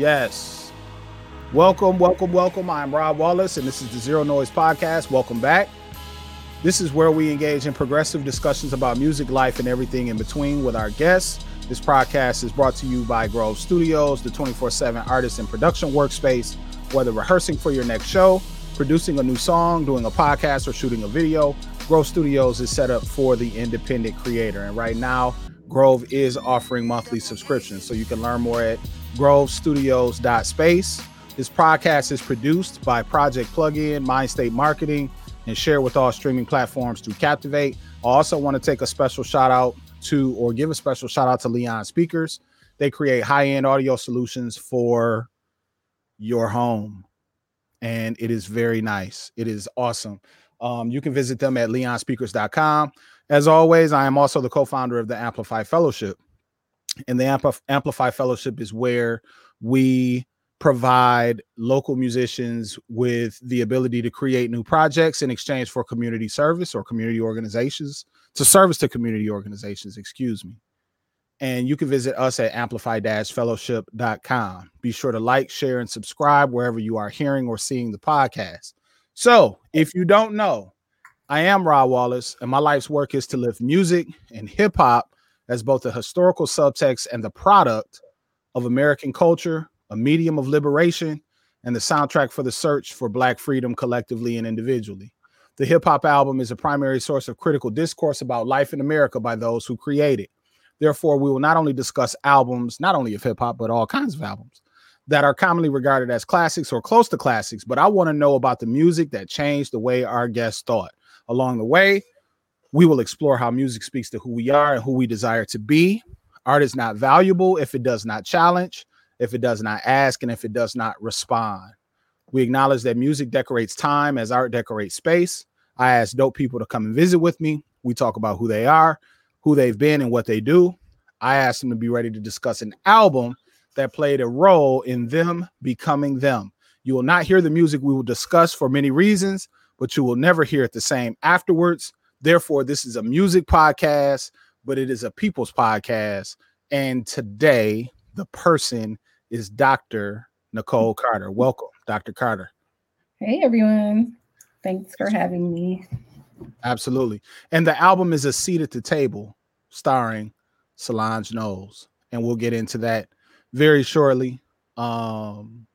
Yes. Welcome, welcome, welcome. I'm Rob Wallace, and this is the Zero Noise Podcast. Welcome back. This is where we engage in progressive discussions about music, life, and everything in between with our guests. This podcast is brought to you by Grove Studios, the 24 7 artist and production workspace. Whether rehearsing for your next show, producing a new song, doing a podcast, or shooting a video, Grove Studios is set up for the independent creator. And right now, Grove is offering monthly subscriptions. So you can learn more at grovestudios.space. This podcast is produced by Project Plugin, Mindstate Marketing, and shared with all streaming platforms through Captivate. I also want to take a special shout out to, or give a special shout out to Leon Speakers. They create high end audio solutions for your home, and it is very nice. It is awesome. Um, you can visit them at leonspeakers.com. As always, I am also the co founder of the Amplify Fellowship. And the Ampl- Amplify Fellowship is where we provide local musicians with the ability to create new projects in exchange for community service or community organizations to service to community organizations, excuse me. And you can visit us at amplify-fellowship.com. Be sure to like, share, and subscribe wherever you are hearing or seeing the podcast. So, if you don't know, I am Rob Wallace, and my life's work is to lift music and hip hop as both a historical subtext and the product of American culture, a medium of liberation, and the soundtrack for the search for Black freedom collectively and individually. The hip hop album is a primary source of critical discourse about life in America by those who create it. Therefore, we will not only discuss albums, not only of hip hop, but all kinds of albums that are commonly regarded as classics or close to classics. But I want to know about the music that changed the way our guests thought. Along the way, we will explore how music speaks to who we are and who we desire to be. Art is not valuable if it does not challenge, if it does not ask, and if it does not respond. We acknowledge that music decorates time as art decorates space. I ask dope people to come and visit with me. We talk about who they are, who they've been, and what they do. I ask them to be ready to discuss an album that played a role in them becoming them. You will not hear the music we will discuss for many reasons, but you will never hear it the same afterwards. Therefore, this is a music podcast, but it is a people's podcast. And today, the person is Dr. Nicole Carter. Welcome, Dr. Carter. Hey, everyone. Thanks for having me. Absolutely. And the album is A Seat at the Table, starring Solange Knowles. And we'll get into that very shortly. Um,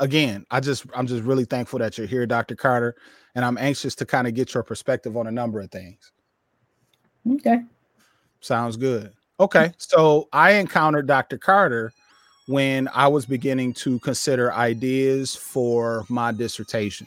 again, I just I'm just really thankful that you're here, Dr. Carter, and I'm anxious to kind of get your perspective on a number of things. Okay. Sounds good. Okay. So I encountered Dr. Carter when I was beginning to consider ideas for my dissertation.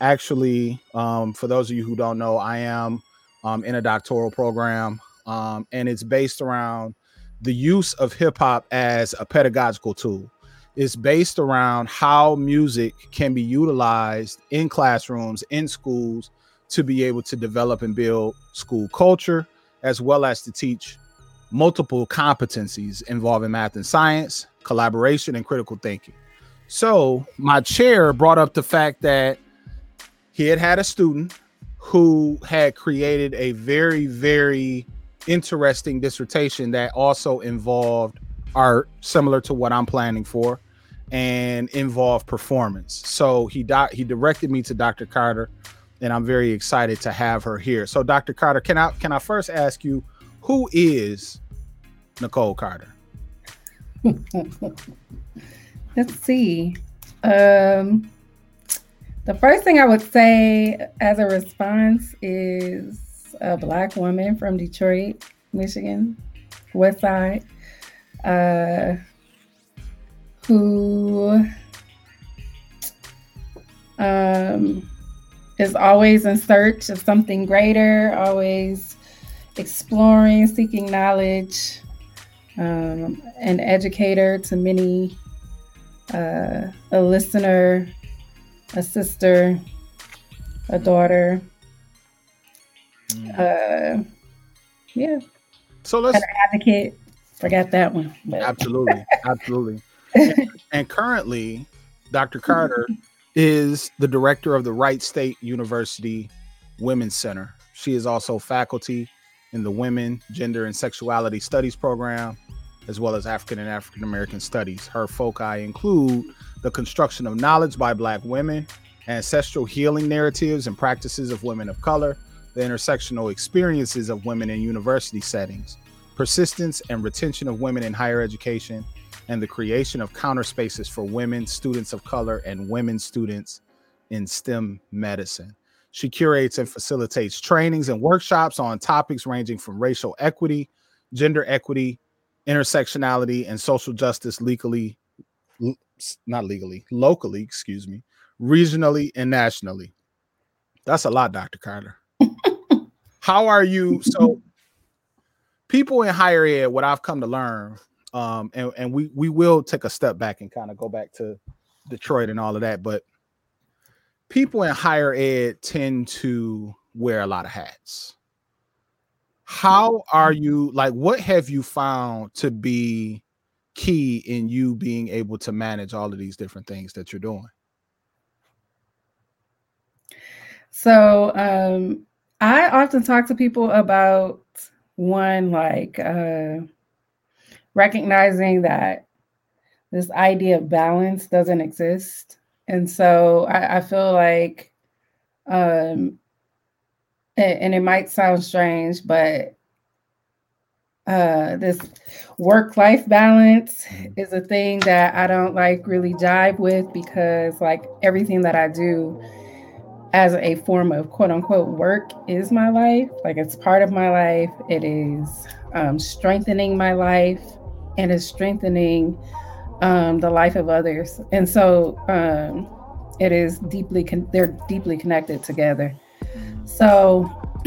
Actually, um, for those of you who don't know, I am um, in a doctoral program, um, and it's based around the use of hip hop as a pedagogical tool. It's based around how music can be utilized in classrooms, in schools, to be able to develop and build school culture, as well as to teach multiple competencies involving math and science, collaboration, and critical thinking. So, my chair brought up the fact that he had had a student who had created a very, very interesting dissertation that also involved art, similar to what I'm planning for, and involve performance. So he di- he directed me to Dr. Carter, and I'm very excited to have her here. So, Dr. Carter, can I can I first ask you who is Nicole Carter? Let's see. Um, the first thing I would say as a response is a black woman from Detroit, Michigan, West Side, uh, who um, is always in search of something greater, always exploring, seeking knowledge, um, an educator to many, uh, a listener, a sister, a daughter. Uh, yeah. So let's An advocate. Forgot that one. but- absolutely, absolutely. And, currently, Dr. Carter is the director of the Wright State University Women's Center. She is also faculty in the Women, Gender, and Sexuality Studies program. as well as African and African American studies. Her foci include the construction of knowledge by Black women, ancestral healing narratives and practices of women of color, the intersectional experiences of women in university settings, persistence and retention of women in higher education, and the creation of counter spaces for women, students of color, and women students in STEM medicine. She curates and facilitates trainings and workshops on topics ranging from racial equity, gender equity, intersectionality, and social justice legally, not legally, locally, excuse me, regionally, and nationally. That's a lot, Dr. Carter. How are you? So, people in higher ed, what I've come to learn, um, and, and we we will take a step back and kind of go back to Detroit and all of that, but people in higher ed tend to wear a lot of hats. How are you like what have you found to be key in you being able to manage all of these different things that you're doing? So, um I often talk to people about one like uh recognizing that this idea of balance doesn't exist. And so I, I feel like, um, and, and, it might sound strange, but uh, this work life balance is a thing that I don't like really jive with because, like, everything that I do as a form of quote unquote work is my life. Like, it's part of my life, it is um, strengthening my life, and it's strengthening um, the life of others. And so um, it is deeply, con- they're deeply connected together. So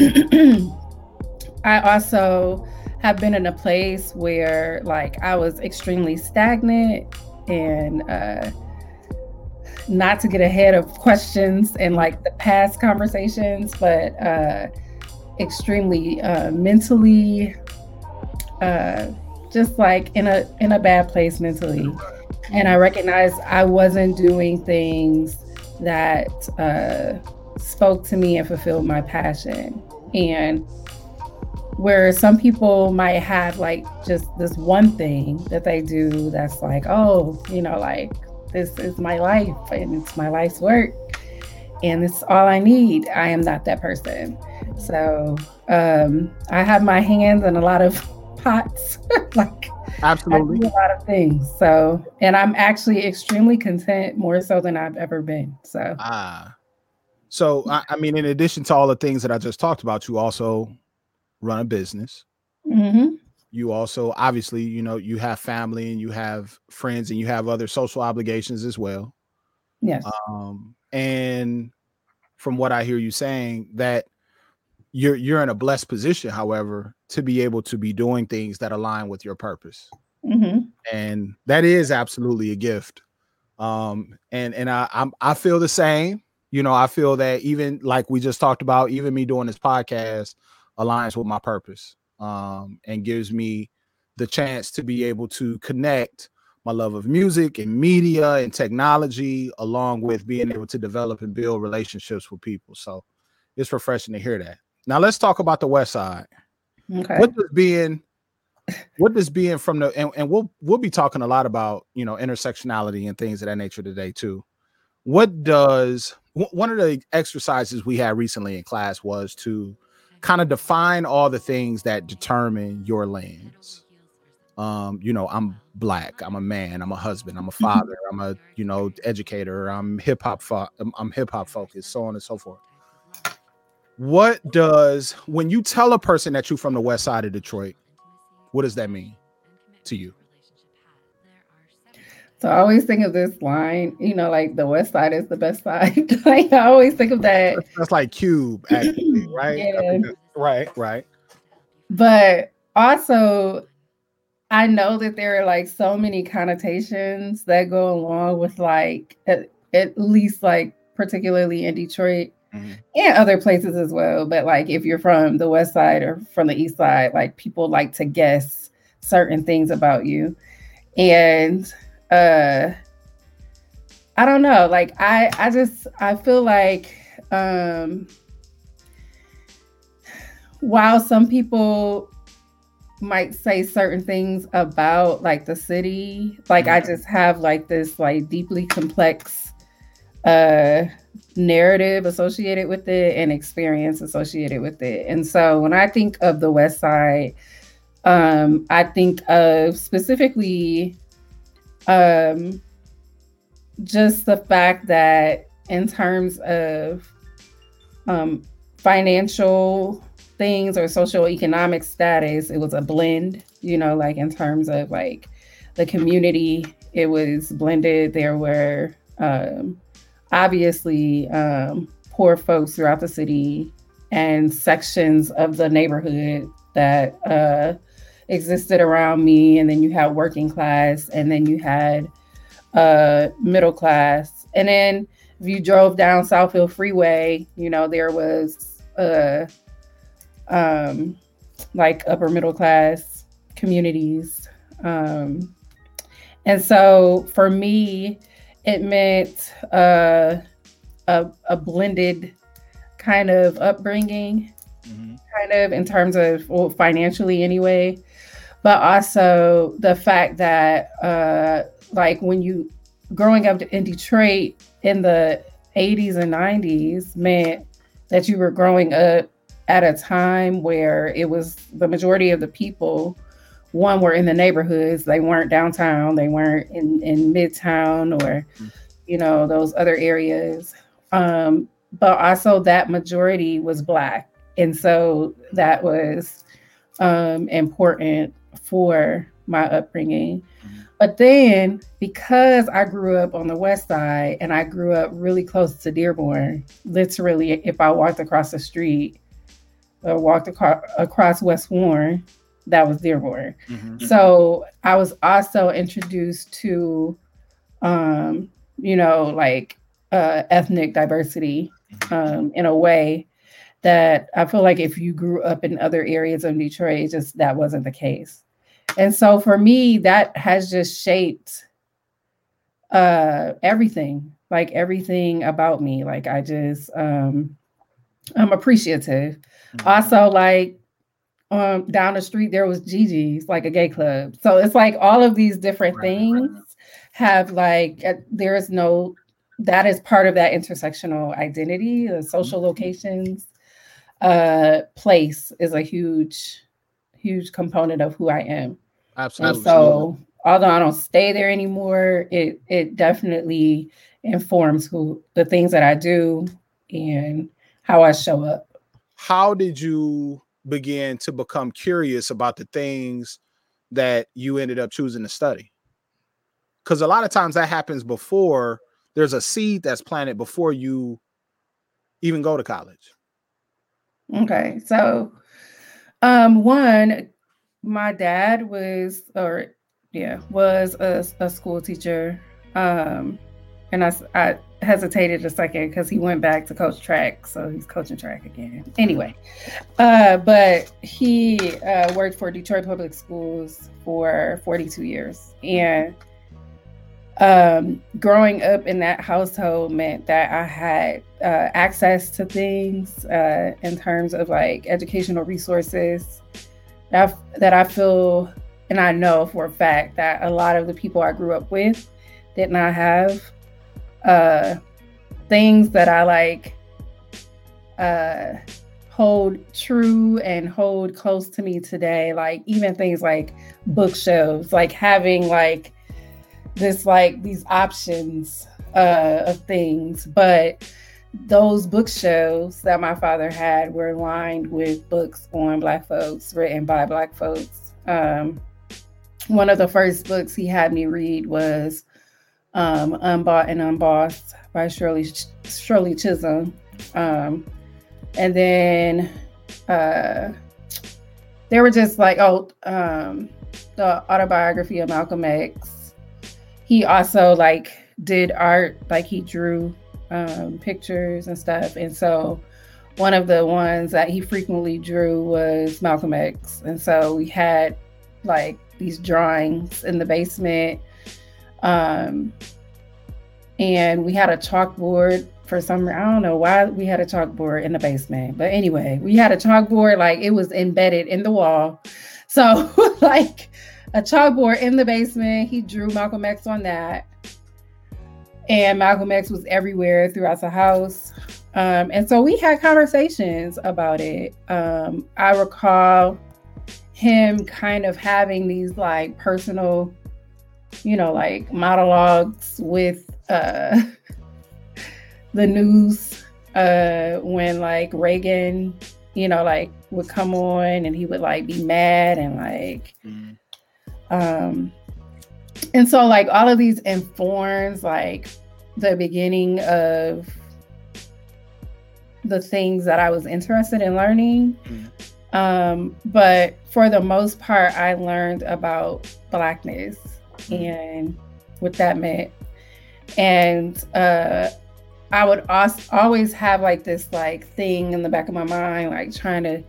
I also have been in a place where like I was extremely stagnant and uh, not to get ahead of questions and like the past conversations, but uh, extremely uh, mentally uh, just like in a in a bad place mentally. And i recognized i wasn't doing things that uh, spoke to me and fulfilled my passion. And where some people might have like just this one thing that they do that's like oh you know like this is my life and it's my life's work and it's all i need. I am not that person. So um, i have my hands in a lot of pots. like absolutely a lot of things. So and I'm actually extremely content, more so than I've ever been. So ah. So I, I mean, in addition to all the things that I just talked about, you also run a business. Mm-hmm. You also obviously, you know, you have family and you have friends and you have other social obligations as well. Yes. Um, and from what I hear you saying, that you're you're in a blessed position, however, to be able to be doing things that align with your purpose. Mm-hmm. And that is absolutely a gift. Um, and and I I'm, I feel the same. You know, I feel that even like we just talked about, even me doing this podcast aligns with my purpose. Um, and gives me the chance to be able to connect my love of music and media and technology, along with being able to develop and build relationships with people. So it's refreshing to hear that. Now let's talk about the West Side. Okay. What does being what does being from the and, and we'll we'll be talking a lot about you know intersectionality and things of that nature today too. What does one of the exercises we had recently in class was to kind of define all the things that determine your lens. Um, you know, I'm black, I'm a man, I'm a husband, I'm a mm-hmm. father, I'm a you know educator, I'm hip hop, fo- I'm, I'm hip hop focused, so on and so forth what does when you tell a person that you're from the west side of Detroit, what does that mean to you? So I always think of this line, you know, like the west side is the best side. like I always think of that. That's like cube, actually, right? yeah. Right, right. But also I know that there are like so many connotations that go along with like at, at least like particularly in Detroit mm-hmm. and other places as well. But like if you're from the west side or from the east side, like people like to guess certain things about you. And uh I don't know, like I I just I feel like um while some people might say certain things about like the city. Like I just have like this like deeply complex uh narrative associated with it and experience associated with it. And so when I think of the West Side, um, I think of specifically um just the fact that in terms of um financial things or social economic status, it was a blend, you know, like in terms of like the community, it was blended. There were um, obviously um, poor folks throughout the city and sections of the neighborhood that uh, existed around me. And then you had working class, and then you had uh, middle class. And then if you drove down Southfield Freeway, you know, there was uh, um, like upper middle class communities. Um, and so for me, it meant uh, a, a blended kind of upbringing, mm-hmm. kind of in terms of well, financially anyway, but also the fact that uh, like when you growing up in Detroit in the 80s and 90s meant that you were growing up at a time where it was the majority of the people one were in the neighborhoods they weren't downtown they weren't in, in midtown or you know those other areas. Um, but also that majority was black. And so that was um, important for my upbringing. But then because i grew up on the west side and i grew up really close to dearborn literally if i walked across the street uh, walked across West Warren, that was Dearborn. Mm-hmm. So I was also introduced to, um, you know, like uh, ethnic diversity um, in a way that I feel like if you grew up in other areas of Detroit, just that wasn't the case. And so for me, that has just shaped uh, everything, like everything about me. Like I just, um, I'm appreciative Mm-hmm. Also, like um, down the street, there was Gigi's, like a gay club. So it's like all of these different right, things right. have like uh, there is no that is part of that intersectional identity. The social mm-hmm. locations uh, place is a huge, huge component of who I am. Absolutely. And so although I don't stay there anymore, it it definitely informs who the things that I do and how I show up how did you begin to become curious about the things that you ended up choosing to study? Because a lot of times that happens before there's a seed that's planted before you even go to college. Okay. So, um, one, my dad was, or yeah, was a, a school teacher. Um, and I, I hesitated a second because he went back to coach track, so he's coaching track again. Anyway, uh, but he uh, worked for Detroit Public Schools for 42 years, and um, growing up in that household meant that I had uh, access to things uh, in terms of like educational resources that that I feel and I know for a fact that a lot of the people I grew up with did not have uh things that I like uh hold true and hold close to me today like even things like bookshelves like having like this like these options uh of things. But those bookshelves that my father had were lined with books on black folks written by black folks. Um one of the first books he had me read was um, Unbought and Unbossed by Shirley Shirley Chisholm. Um, and then uh, they were just like, oh, um, the autobiography of Malcolm X. He also like did art, like he drew um, pictures and stuff. And so one of the ones that he frequently drew was Malcolm X. And so we had like these drawings in the basement um, and we had a chalkboard for some I don't know why we had a chalkboard in the basement. But anyway, we had a chalkboard like it was embedded in the wall. So like a chalkboard in the basement. He drew Malcolm X on that. And Malcolm X was everywhere throughout the house. Um, and so we had conversations about it. Um, I recall him kind of having these like personal, you know, like monologues with uh, the news uh, when like Reagan, you know, like would come on and he would like be mad and like, mm. um, and so like all of these informs like the beginning of the things that I was interested in learning. Mm. Um, but for the most part, I learned about blackness. And what that meant. And uh, I would always have like this like thing in the back of my mind, like trying to,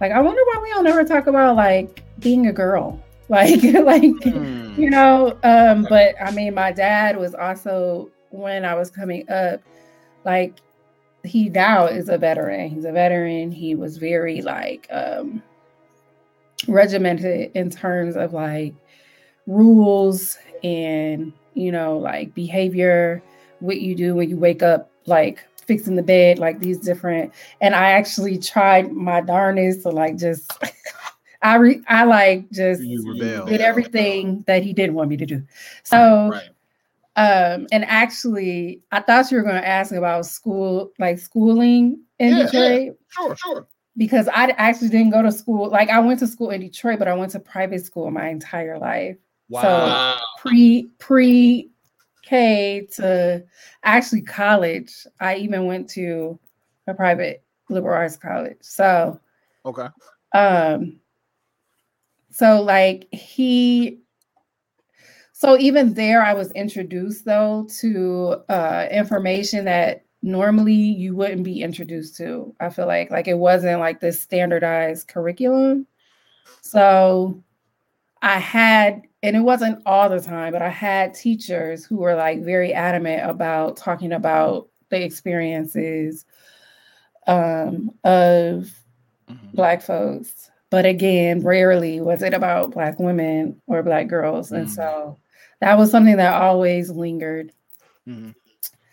like, I wonder why we don't ever talk about like being a girl, like, like mm. you know. Um, but I mean, my dad was also when I was coming up, like he now is a veteran. He's a veteran. He was very like um regimented in terms of like rules and you know like behavior what you do when you wake up like fixing the bed like these different and i actually tried my darnest to like just i re, i like just did everything that he didn't want me to do so right. Um, and actually, I thought you were going to ask about school, like schooling in yeah, Detroit. Yeah. Sure, sure. Because I actually didn't go to school. Like I went to school in Detroit, but I went to private school my entire life. Wow. So pre pre K to actually college, I even went to a private liberal arts college. So okay. Um. So like he so even there, I was introduced though to uh, information that normally you wouldn't be introduced to. I feel like like it wasn't like this standardized curriculum. So I had, and it wasn't all the time, but I had teachers who were like very adamant about talking about the experiences um, of mm-hmm. Black folks. But again, rarely was it about Black women or Black girls. Mm-hmm. And so that was something that always lingered. Mm-hmm.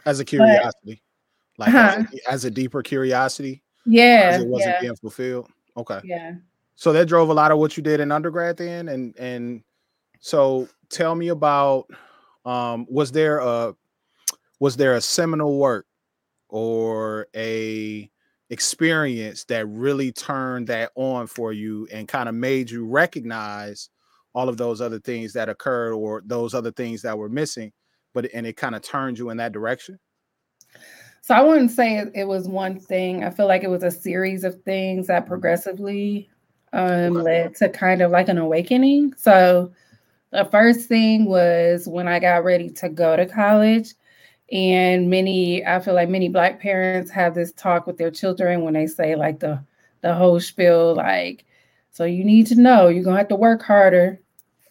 As a curiosity, but, like uh-huh. as, a, as, a, deeper curiosity. Yeah, it wasn't yeah. being fulfilled. Okay. Yeah. So that drove a lot of what you did in undergrad then, and and so tell me about um was there a was there a seminal work or a experience that really turned that on for you and kind of made you recognize all of those other things that occurred or those other things that were missing but and it kind of turned you in that direction so i wouldn't say it, was one thing i feel like it was a series of things that mm-hmm. progressively um, led to kind of like an awakening. So the first thing was when i got ready to go to college and many i feel like many black parents have this talk with their children when they say like the the whole spiel like so you need to know you're gonna have to work harder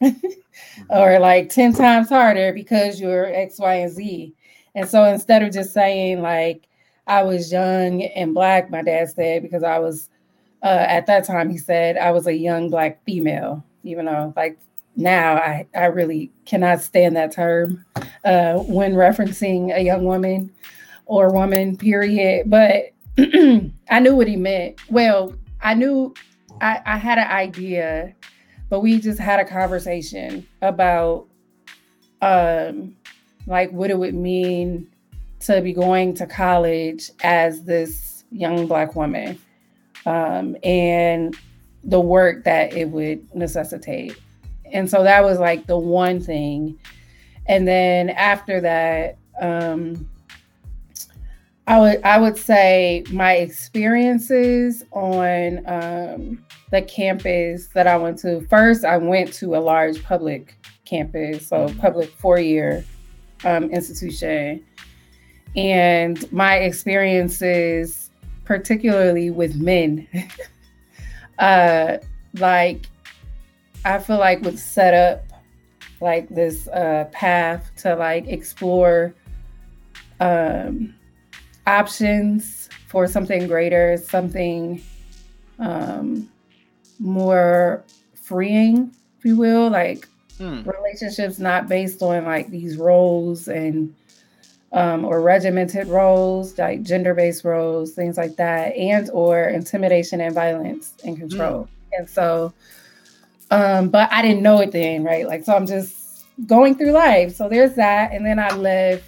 or like 10 times harder because you're X, Y, and Z. And so instead of just saying like I was young and black, my dad said, because I was uh, at that time he said I was a young black female, even though like now I, I really cannot stand that term uh, when referencing a young woman or woman, period. But I knew what he meant. Well, I knew I, I had an idea, but we just had a conversation about um like what it would mean to be going to college as this young black woman um, and the work that it would necessitate. And so that was like the one thing. And then after that, um, I would I would say my experiences on um, the campus that I went to. First, I went to a large public campus, so mm-hmm. public four year um, institution, and my experiences, particularly with men, uh, like I feel like was set up like this uh, path to like explore. Um, options for something greater, something um, more freeing, if you will, like hmm. relationships not based on like these roles and um, or regimented roles, like gender-based roles, things like that, and or intimidation and violence and control. Mm. And so, um, but I didn't know it then, right? Like, so I'm just going through life. So there's that, and then I left.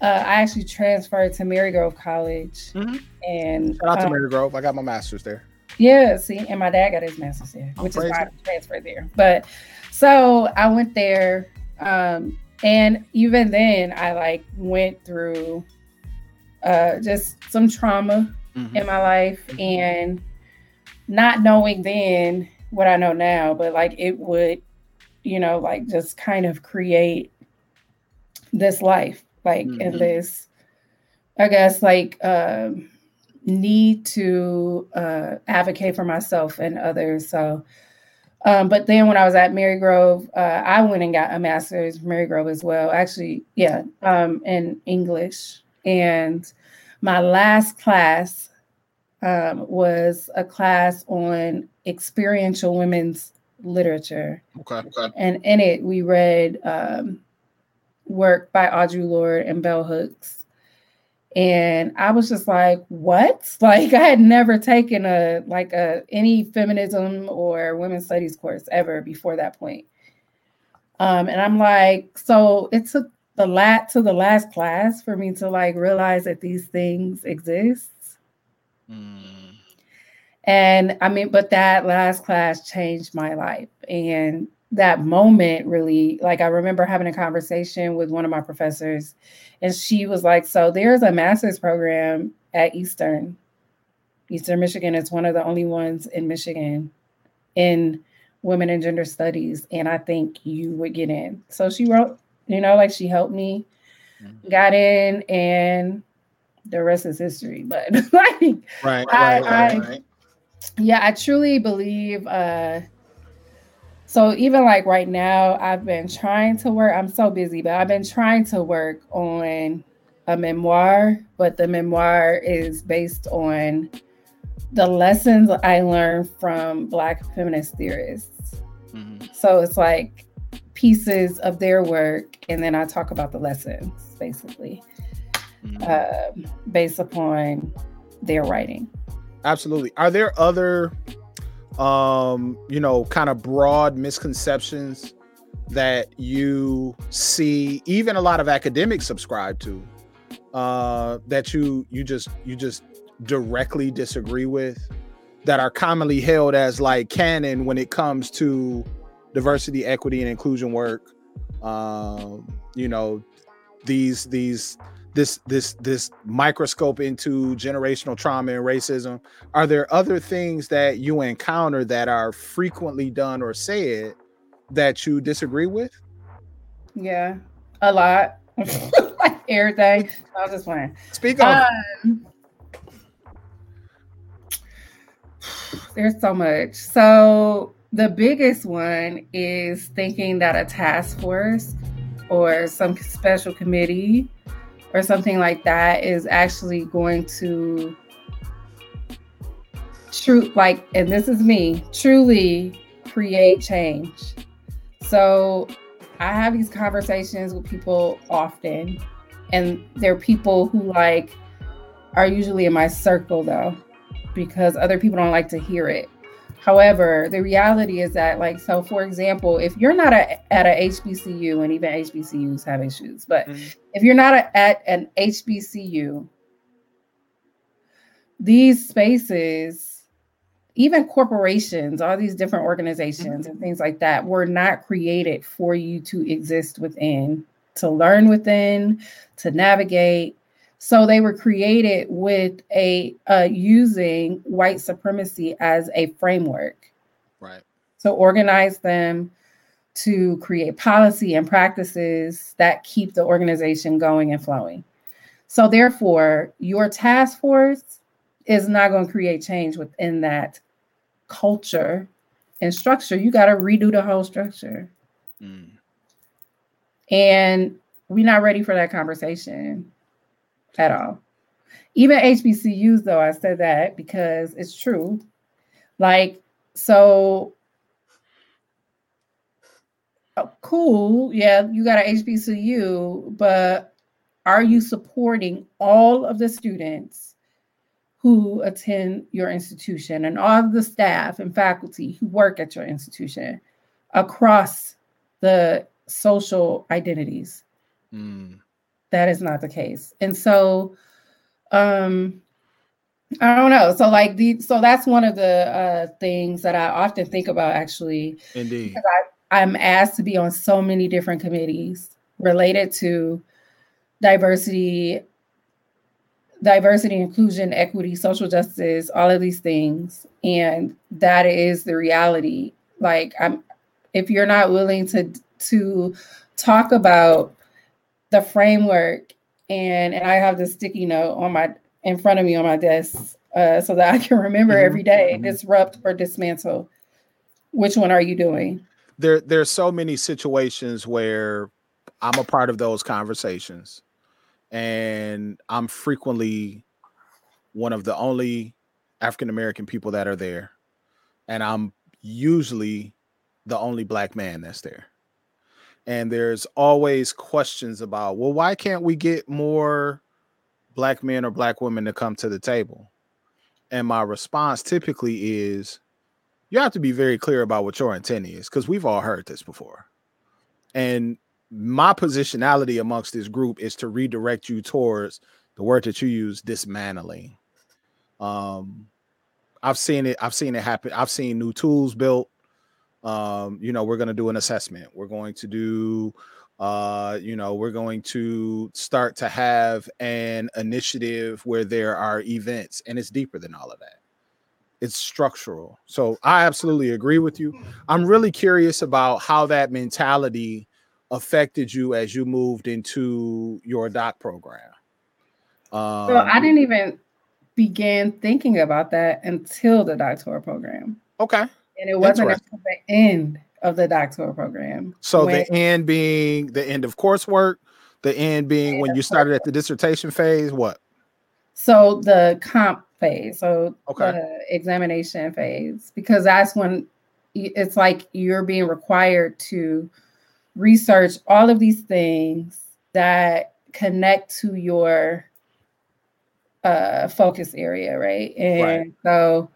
Uh, I actually transferred to Marygrove College, mm-hmm. and shout out to um, Marygrove. I got my master's there. Yeah, see, and my dad got his master's there, which crazy. is why I transferred there. But so I went there. Um, and even then i like went through uh just some trauma mm-hmm. in my life mm-hmm. and not knowing then what i know now but like it would you know like just kind of create this life like mm-hmm. in this i guess like um need to uh advocate for myself and others so um, but then when I was at Marygrove, uh, I went and got a master's from Marygrove as well. Actually, yeah, um, in English. And my last class um, was a class on experiential women's literature. Okay. okay. And in it, we read um, work by Audre Lorde and Bell Hooks. And I was just like, what? Like I had never taken a like a any feminism or women's studies course ever before that point. Um, and I'm like, so it took the lat to the last class for me to like realize that these things exist. Mm. And I mean, but that last class changed my life. And that moment really like i remember having a conversation with one of my professors and she was like so there's a master's program at eastern eastern michigan it's one of the only ones in michigan in women and gender studies and i think you would get in so she wrote you know like she helped me mm-hmm. got in and the rest is history but like right, I, right, I, right. yeah i truly believe uh so even like right now, I've been trying to work. I'm so busy, but I've been trying to work on a memoir, but the memoir is based on the lessons I learned from Black feminist theorists. Mm-hmm. So it's like pieces of their work, and then I talk about the lessons basically mm-hmm. uh, based upon their writing. Absolutely. Are there other um, you know, kind of broad misconceptions that you see even a lot of academics subscribe to uh that you you just you just directly disagree with that are commonly held as like canon when it comes to diversity equity and inclusion work. Um you know these these this this this microscope into generational trauma and racism. Are there other things that you encounter that are frequently done or said that you disagree with? Yeah a lot. Like everything. I was just playing. Speak on um, there's so much. So the biggest one is thinking that a task force or some special committee or something like that is actually going to true like and this is me truly create change. So i have these conversations with people often and they're people who like are usually in my circle though because other people don't like to hear it However, the reality is that, like, so for example, if you're not a, at a HBCU, and even HBCUs have issues, but mm-hmm. if you're not a, at an HBCU, these spaces, even corporations, all these different organizations mm-hmm. and things like that, were not created for you to exist within, to learn within, to navigate, so they were created with a uh, using white supremacy as a framework. Right. So organize them to create policy and practices that keep the organization going and flowing. So therefore, your task force is not going to create change within that culture and structure. You got to redo the whole structure. Mm. And we're not ready for that conversation at all. Even HBCUs, though, I said that because it's true. Like, so oh, cool. Yeah, you got an HBCU, but are you supporting all of the students who attend your institution and all of the staff and faculty who work at your institution across the social identities? Mm. That is not the case. And so, um, I don't know. So like the so that's one of the uh things that I often think about actually. Indeed. I, I'm asked to be on so many different committees related to diversity, diversity, inclusion, equity, social justice, all of these things. And that is the reality. Like I'm if you're not willing to to talk about the framework and and I have the sticky note on my in front of me on my desk uh, so that I can remember mm-hmm. every day, mm-hmm. disrupt or dismantle. Which one are you doing? There, there's so many situations where I'm a part of those conversations, and I'm frequently one of the only African American people that are there, and I'm usually the only black man that's there. And there's always questions about, well, why can't we get more black men or black women to come to the table? And my response typically is you have to be very clear about what your intent is because we've all heard this before. And my positionality amongst this group is to redirect you towards the word that you use dismantling. Um, I've seen it, I've seen it happen. I've seen new tools built. Um, you know, we're going to do an assessment. We're going to do uh, you know, we're going to start to have an initiative where there are events, and it's deeper than all of that. It's structural. So I absolutely agree with you. I'm really curious about how that mentality affected you as you moved into your doc program. Um, well, I didn't even begin thinking about that until the doctoral program. Okay. And it wasn't until the end of the doctoral program. So when, the end being the end of coursework, the end being when you started at the dissertation phase, what? So the comp phase, so okay. the examination phase, because that's when it's like you're being required to research all of these things that connect to your uh, focus area, right? And right. so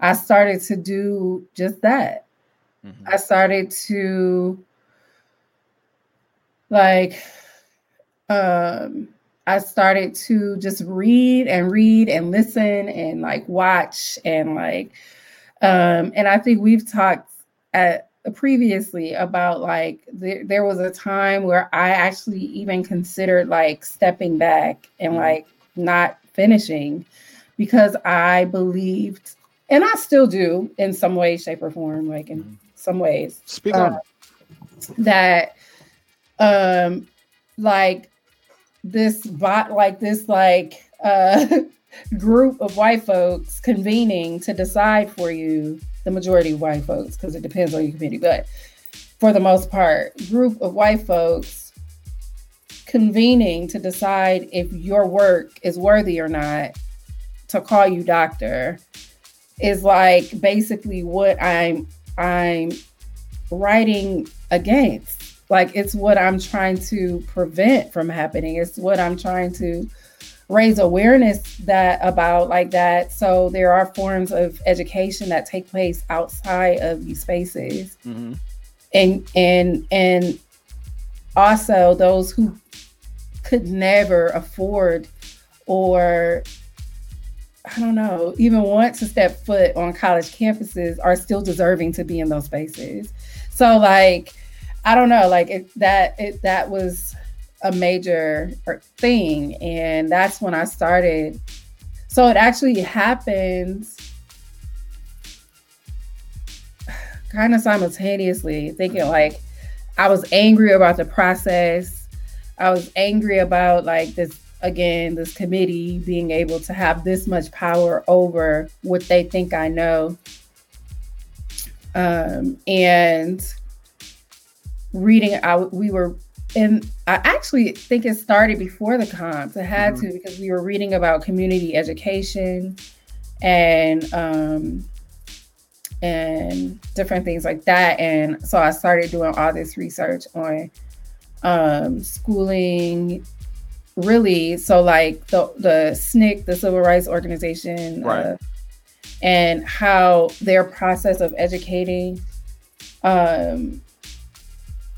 I started to do just that. Mm-hmm. I started to like um I started to just read and read and listen and like watch and like um and I think we've talked at previously about like there, there was a time where I actually even considered like stepping back and mm-hmm. like not finishing because I believed and I still do in some way shape or form like in mm-hmm some ways. Speak on uh, that um like this bot like this like uh group of white folks convening to decide for you the majority of white folks because it depends on your community but for the most part group of white folks convening to decide if your work is worthy or not to call you doctor is like basically what i'm I'm writing against. Like it's what I'm trying to prevent from happening. It's what I'm trying to raise awareness that about like that. So there are forms of education that take place outside of these spaces. Mm-hmm. And and and also those who could never afford or I don't know, even want to step foot on college campuses are still deserving to be in those spaces. So like, I don't know, like it, that it, that was a major thing, and that's when I started. So it actually happens kind of simultaneously, thinking like I was angry about the process. I was angry about like this again, this committee being able to have this much power over what they think I know. Um, and reading, I, we were and I actually think it started before the comps. It had mm-hmm. to because we were reading about community education and um, and different things like that. And so I started doing all this research on um, schooling, really. So like the the SNCC, the Civil Rights Organization, Right. uh, and how their process of educating um,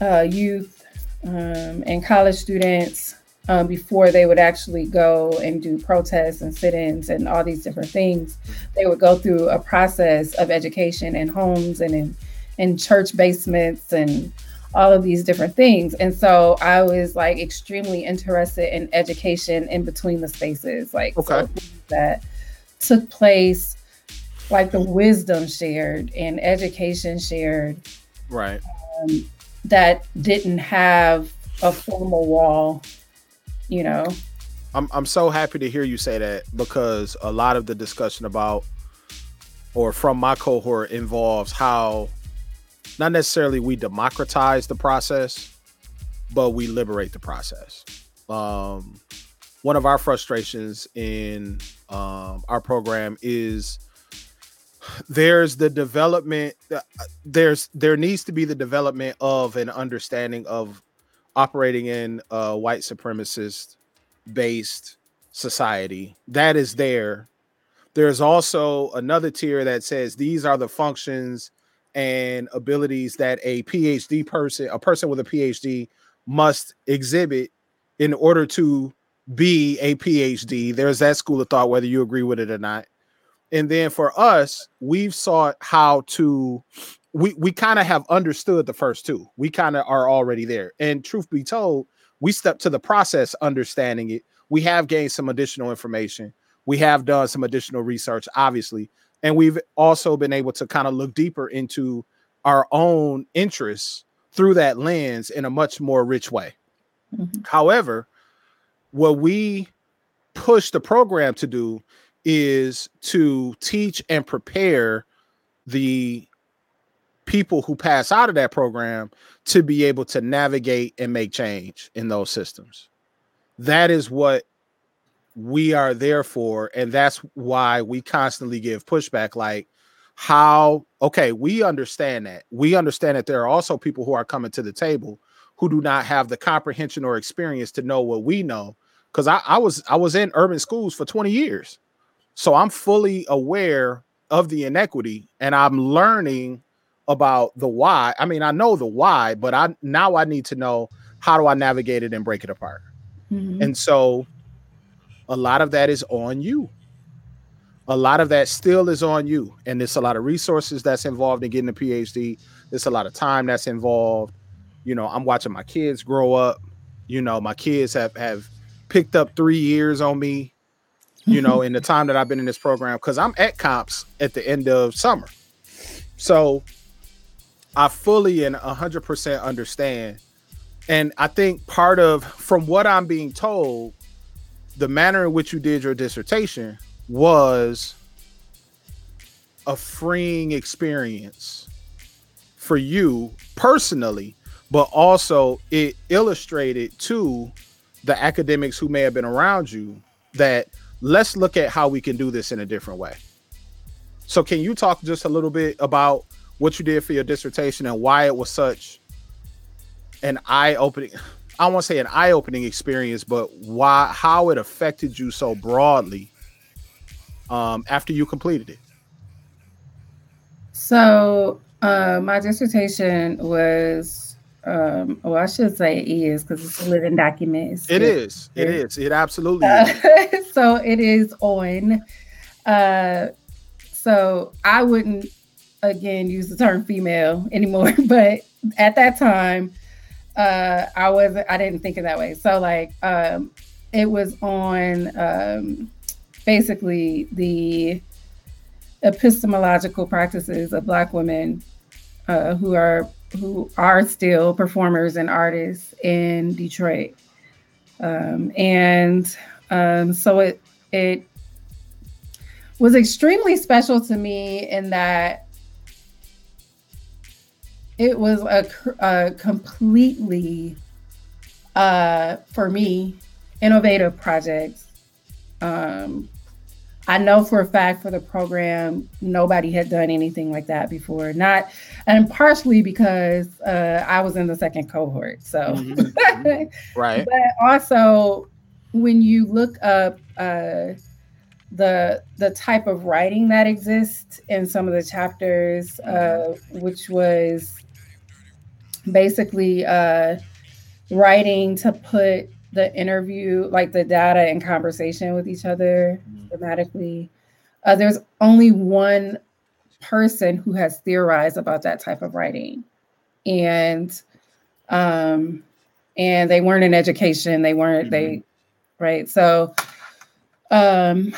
uh, youth um, and college students um, before they would actually go and do protests and sit-ins and all these different things. They would go through a process of education in homes and in in church basements and all of these different things. And so I was like extremely interested in education in between the spaces, like Okay. things that took place, like the wisdom shared and education shared Right. um, that didn't have a formal wall, you know. I'm I'm so happy to hear you say that because a lot of the discussion about or from my cohort involves how not necessarily we democratize the process, but we liberate the process. Um, one of our frustrations in um, our program is there's the development uh, there's there needs to be the development of an understanding of operating in a white supremacist based society that is there there's also another tier that says these are the functions and abilities that a phd person a person with a phd must exhibit in order to be a phd there's that school of thought whether you agree with it or not. And then for us we've sought how to we we kind of have understood the first two. We kind of are already there. And truth be told we stepped to the process understanding it. We have gained some additional information. We have done some additional research obviously and we've also been able to kind of look deeper into our own interests through that lens in a much more rich way Mhm. however what we push the program to do is to teach and prepare the people who pass out of that program to be able to navigate and make change in those systems. That is what we are there for. And that's why we constantly give pushback like, how, okay, we understand that. We understand that there are also people who are coming to the table who do not have the comprehension or experience to know what we know. Because I, I was I was in urban schools for 20 years. So I'm fully aware of the inequity and I'm learning about the why. I mean, I know the why, but I now I need to know how do I navigate it and break it apart. Mhm. And so a lot of that is on you. A lot of that still is on you. And there's a lot of resources that's involved in getting a PhD. There's a lot of time that's involved. You know, I'm watching my kids grow up. You know, my kids have have picked up three years on me, you know, in the time that I've been in this program, because I'm at comps at the end of summer. So I fully and 100% understand. And I think part of, from what I'm being told, the manner in which you did your dissertation was a freeing experience for you personally, but also it illustrated to the academics who may have been around you that let's look at how we can do this in a different way. So, can you talk just a little bit about what you did for your dissertation and why it was such an eye-opening? I won't say an eye-opening experience, but why how it affected you so broadly um, after you completed it. So uh, my dissertation was, um, well, I should say is because it's a living document. It's It is. It is. It absolutely is. Uh, so it is on. Uh, so I wouldn't again use the term female anymore, but at that time, uh, I wasn't. I didn't think of that way. So like, um, it was on um, basically the epistemological practices of Black women uh, who are who are still performers and artists in Detroit, um, and um, so it it was extremely special to me in that it was a, a completely uh, for me innovative project. Um, I know for a fact for the program, nobody had done anything like that before. Not, and partially because uh, I was in the second cohort. So, mm-hmm. right. But also, when you look up uh, the the type of writing that exists in some of the chapters, uh, which was basically uh, writing to put the interview, like the data in conversation with each other thematically. Uh, there's only one person who has theorized about that type of writing, and um, and they weren't in education. They weren't mm-hmm. they, right? So, um,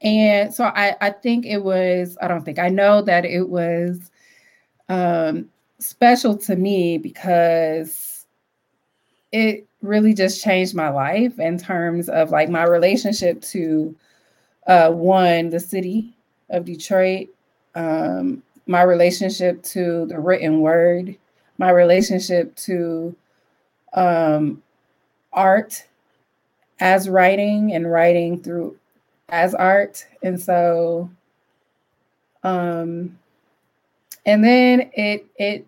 and so I I think it was. I don't think I know that it was um special to me because it really just changed my life in terms of like my relationship to uh, one, the city of Detroit, um, my relationship to the written word, my relationship to um, art as writing and writing through as art. And so, um, and then it, it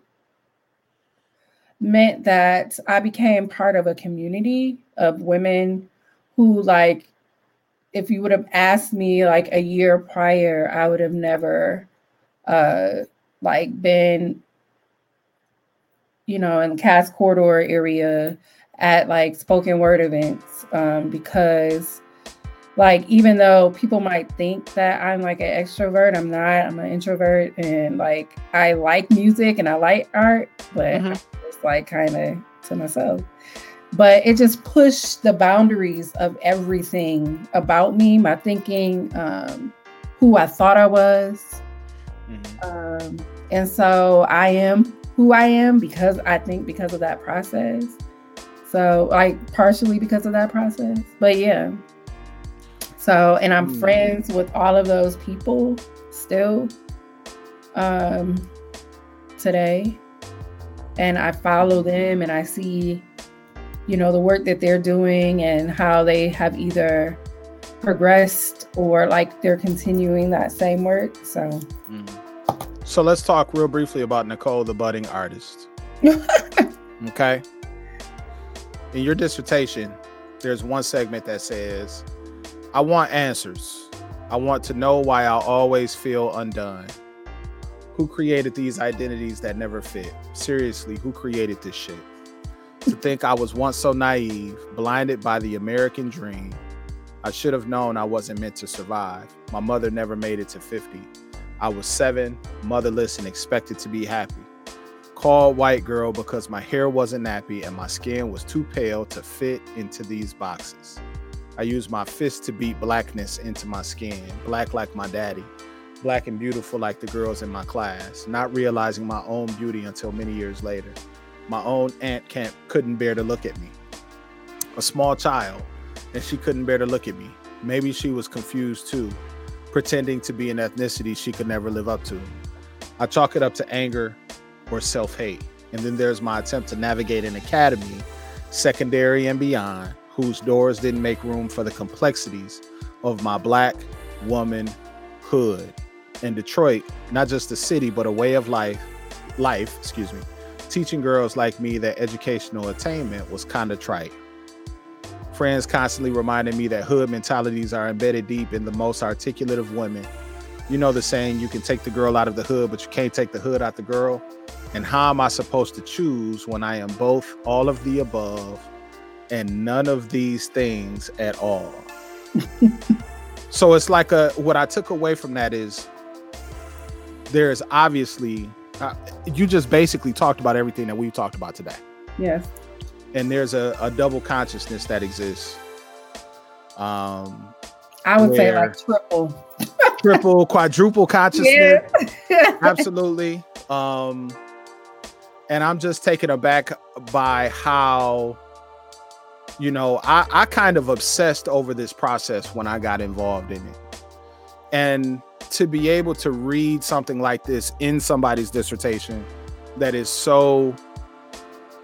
meant that I became part of a community of women who, like, if you would have asked me like a year prior, I would have never, uh, like, been, you know, in the Cass Corridor area at like spoken word events um, because like even though people might think that I'm like an extrovert, I'm not. I'm an introvert, and like I like music and I like art, but mm-hmm like kind of to myself. But it just pushed the boundaries of everything about me, my thinking, um, who I thought I was. Mm-hmm. Um, and so I am who I am because I think because of that process. So, like, partially because of that process. But yeah. So, and I'm mm. friends with all of those people still um, today and I follow them and I see, you know, the work that they're doing and how they have either progressed or like they're continuing that same work. So, mm. so let's talk real briefly about Nicole, the budding artist. okay. In your dissertation, there's one segment that says, I want answers. I want to know why I always feel undone. Who created these identities that never fit? Seriously, who created this shit? to think I was once so naive, blinded by the American dream. I should have known I wasn't meant to survive. My mother never made it to 50. I was seven, motherless, and expected to be happy. Called white girl because my hair wasn't nappy and my skin was too pale to fit into these boxes. I used my fist to beat blackness into my skin, black like my daddy black and beautiful like the girls in my class, not realizing my own beauty until many years later. My own aunt can't, couldn't bear to look at me. A small child, and she couldn't bear to look at me. Maybe she was confused too, pretending to be an ethnicity she could never live up to. I chalk it up to anger or self hate. And then there's my attempt to navigate an academy, secondary and beyond, whose doors didn't make room for the complexities of my black woman hood in Detroit, not just a city, but a way of life, life, excuse me, teaching girls like me that educational attainment was kind of trite. Friends constantly reminded me that hood mentalities are embedded deep in the most articulate of women. You know the saying, you can take the girl out of the hood, but you can't take the hood out the girl. And how am I supposed to choose when I am both all of the above and none of these things at all? so it's like a what I took away from that is there's obviously uh, you just basically talked about everything that we've talked about today. Yes. And there's a, a double consciousness that exists. Um, I would say like triple, triple, quadruple consciousness. Yeah. Absolutely. Um, and I'm just taken aback by how, you know, I, I kind of obsessed over this process when I got involved in it. And to be able to read something like this in somebody's dissertation that is so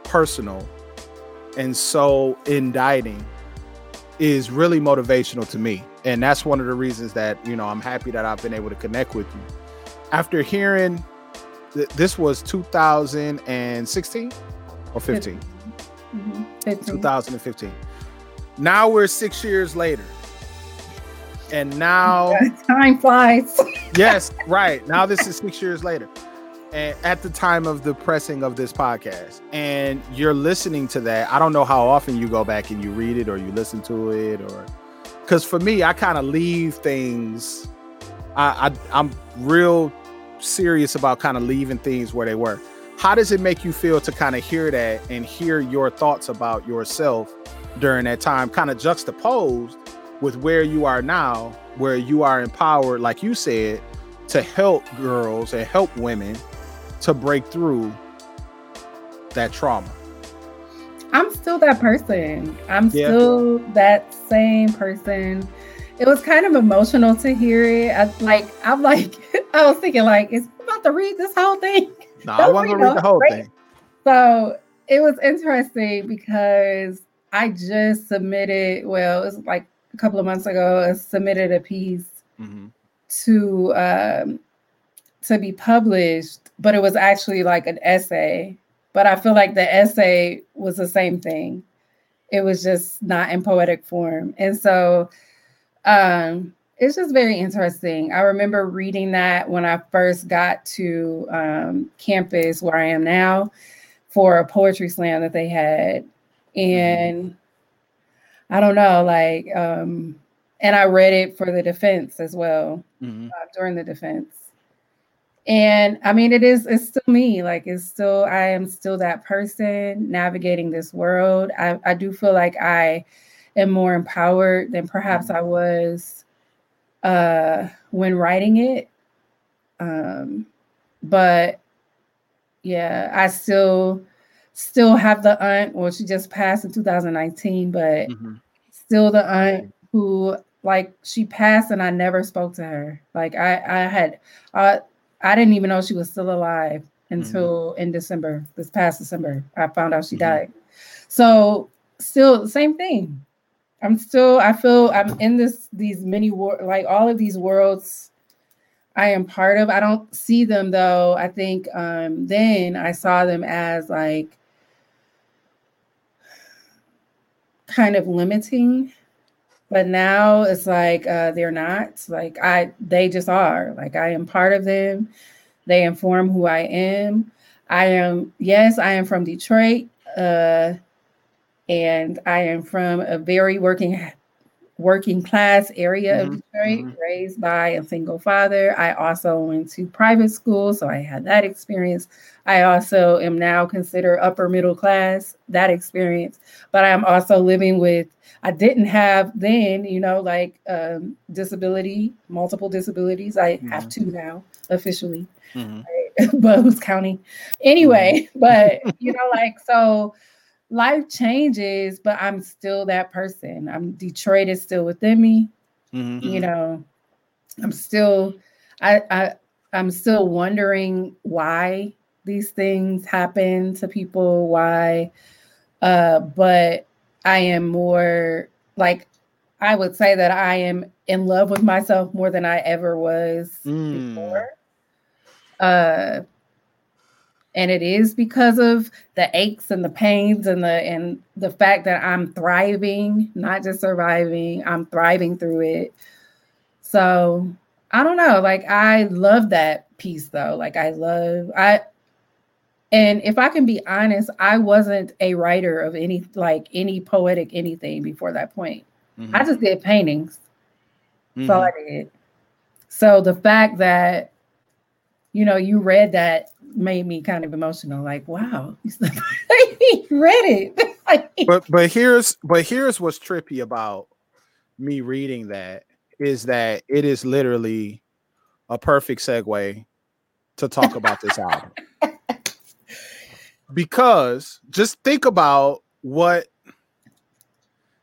personal and so indicting is really motivational to me. and that's one of the reasons that you know I'm happy that I've been able to connect with you. After hearing th- this was 2016 or 15? Mm-hmm. 2015. Now we're six years later. And now time flies. yes, right. Now this is six years later. And at the time of the pressing of this podcast. And you're listening to that. I don't know how often you go back and you read it or you listen to it or because for me, I kind of leave things. I, I I'm real serious about kind of leaving things where they were. How does it make you feel to kind of hear that and hear your thoughts about yourself during that time, kind of juxtaposed with where you are now, where you are empowered, like you said, to help girls and help women to break through that trauma? I'm still that person. I'm yeah. still that same person. It was kind of emotional to hear it. I, like I'm like I was thinking like, is about to read this whole thing? No, I want to read the whole thing. So it was interesting because I just submitted. Well, it was like a couple of months ago. I submitted a piece mm-hmm. to um, to be published, but it was actually like an essay but I feel like the essay was the same thing. It was just not in poetic form. And so um, it's just very interesting. I remember reading that when I first got to um, campus where I am now for a poetry slam that they had. And I don't know, like, um, and I read it for the defense as well mm-hmm. uh, during the defense. And i mean it is it's still me like it's still i am still that person navigating this world. I, I do feel like i am more empowered than perhaps i was uh when writing it. Um but yeah i still still have the aunt well she just passed in 2019 but mm-hmm. still the aunt who like she passed and i never spoke to her like i i had uh I didn't even know she was still alive until mm-hmm. in December, this past December. I found out she mm-hmm. died. So still same thing. I'm still I feel I'm in this these many war like all of these worlds I am part of. I don't see them though. I think um then I saw them as like kind of limiting but now it's like uh, they're not. Like i they just are. Like i am part of them. They inform who i am. I am yes i am from detroit uh, and i am from a very working working class area mm-hmm. of detroit mm-hmm. raised by a single father i also went to private school so i had that experience i also am now considered upper middle class that experience but i'm also living with I didn't have then, you know, like um, disability, multiple disabilities. I mm-hmm. have two now officially, mm-hmm. right? but who's counting? Anyway, mm-hmm. but you know, like so life changes, but I'm still that person. I'm Detroit is still within me. Mm-hmm. You know, I'm still I I I'm still wondering why these things happen to people, why uh but I am more like I would say that I am in love with myself more than I ever was mm. before. Uh and it is because of the aches and the pains and the and the fact that I'm thriving, not just surviving, I'm thriving through it. So, I don't know, like I love that piece though. Like I love I and if I can be honest, I wasn't a writer of any like any poetic anything before that point. Mm-hmm. I just did paintings. Mm-hmm. That's all I did. So the fact that you know you read that made me kind of emotional. Like, wow, he read it. but but here's but here's what's trippy about me reading that is that it is literally a perfect segue to talk about this album because just think about what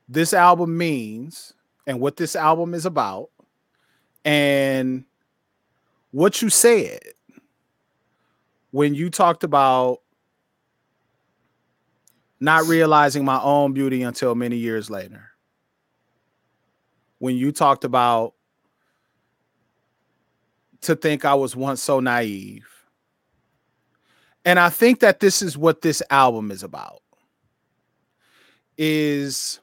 this album means and what this album is about and what you said when you talked about not realizing my own beauty until many years later when you talked about to think I was once so naive. And I think that this is what this album is about. Is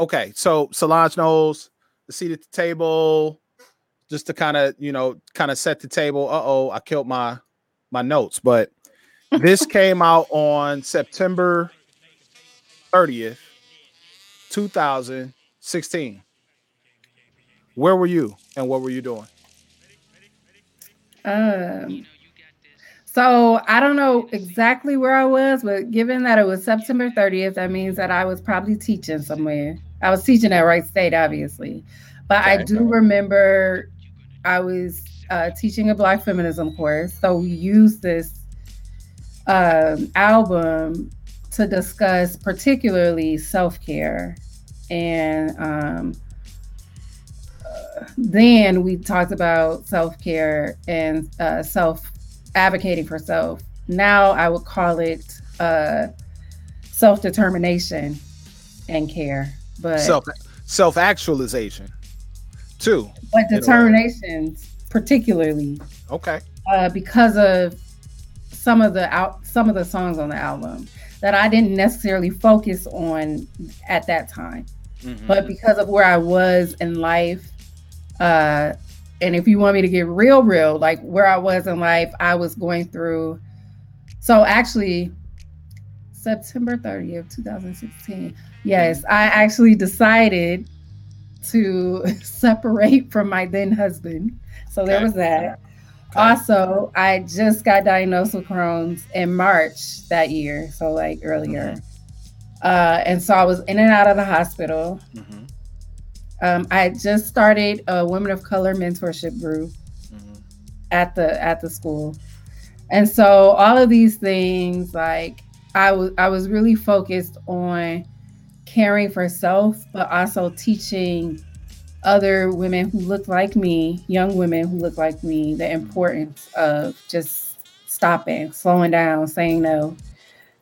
okay, so Solange Knowles, the seat at the table, just to kind of, you know, kind of set the table. Uh-oh, I killed my my notes, but this came out on September 30th, 2016. Where were you and what were you doing? Um so I don't know exactly where I was, but given that it was September 30th, that means that I was probably teaching somewhere. I was teaching at Wright State, obviously. But okay. I do remember I was uh, teaching a Black feminism course. So we used this um, album to discuss particularly self care. And um, uh, then we talked about self care and uh, self advocating for self. Now I would call it uh, self determination and care, but self self actualization too. But determinations, particularly. Okay. Uh, because of some of the out some of the songs on the album that I didn't necessarily focus on at that time, mm-hmm. but because of where I was in life, uh, and if you want me to get real, real, like where I was in life, I was going through. So actually, September 30th, 2016. Yes, I actually decided to separate from my then husband. So there was that. Okay. Also, I just got diagnosed with Crohn's in March that year, so like earlier. Mm-hmm. Uh, and so I was in and out of the hospital. Mm-hmm. Um, I just started a women of color mentorship group mm-hmm. at the at the school, and so all of these things, like I was, I was really focused on caring for self, but also teaching other women who look like me, young women who look like me, the importance of just stopping, slowing down, saying no,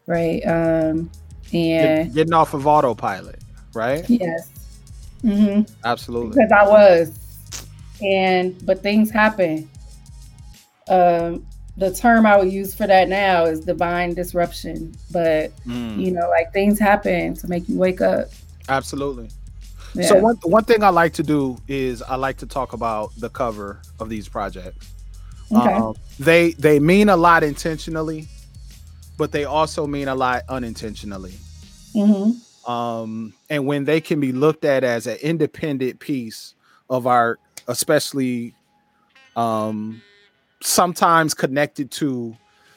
right? Um, and getting off of autopilot, right? Yes, Mm-hmm. Absolutely. Because I was, and but things happen. Um, the term I would use for that now is divine disruption. But mm. you know, like things happen to make you wake up. Absolutely. Yeah. So one one thing I like to do is I like to talk about the cover of these projects. Okay. Um, they they mean a lot intentionally, but they also mean a lot unintentionally. Mm-hmm. Um, and when they can be looked at as an independent piece of art, especially um, sometimes connected to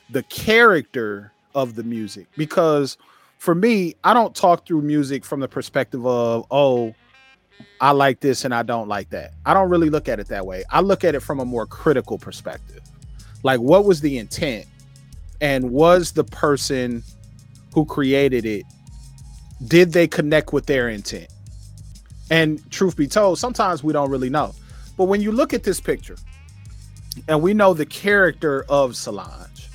the character of the music. Because for me, I don't talk through music from the perspective of, oh, I like this and I don't like that. I don't really look at it that way. I look at it from a more critical perspective. Like, what was the intent? And was the person who created it did they connect with their intent? And truth be told, sometimes we don't really know. But when you look at this picture, and we know the character of Solange.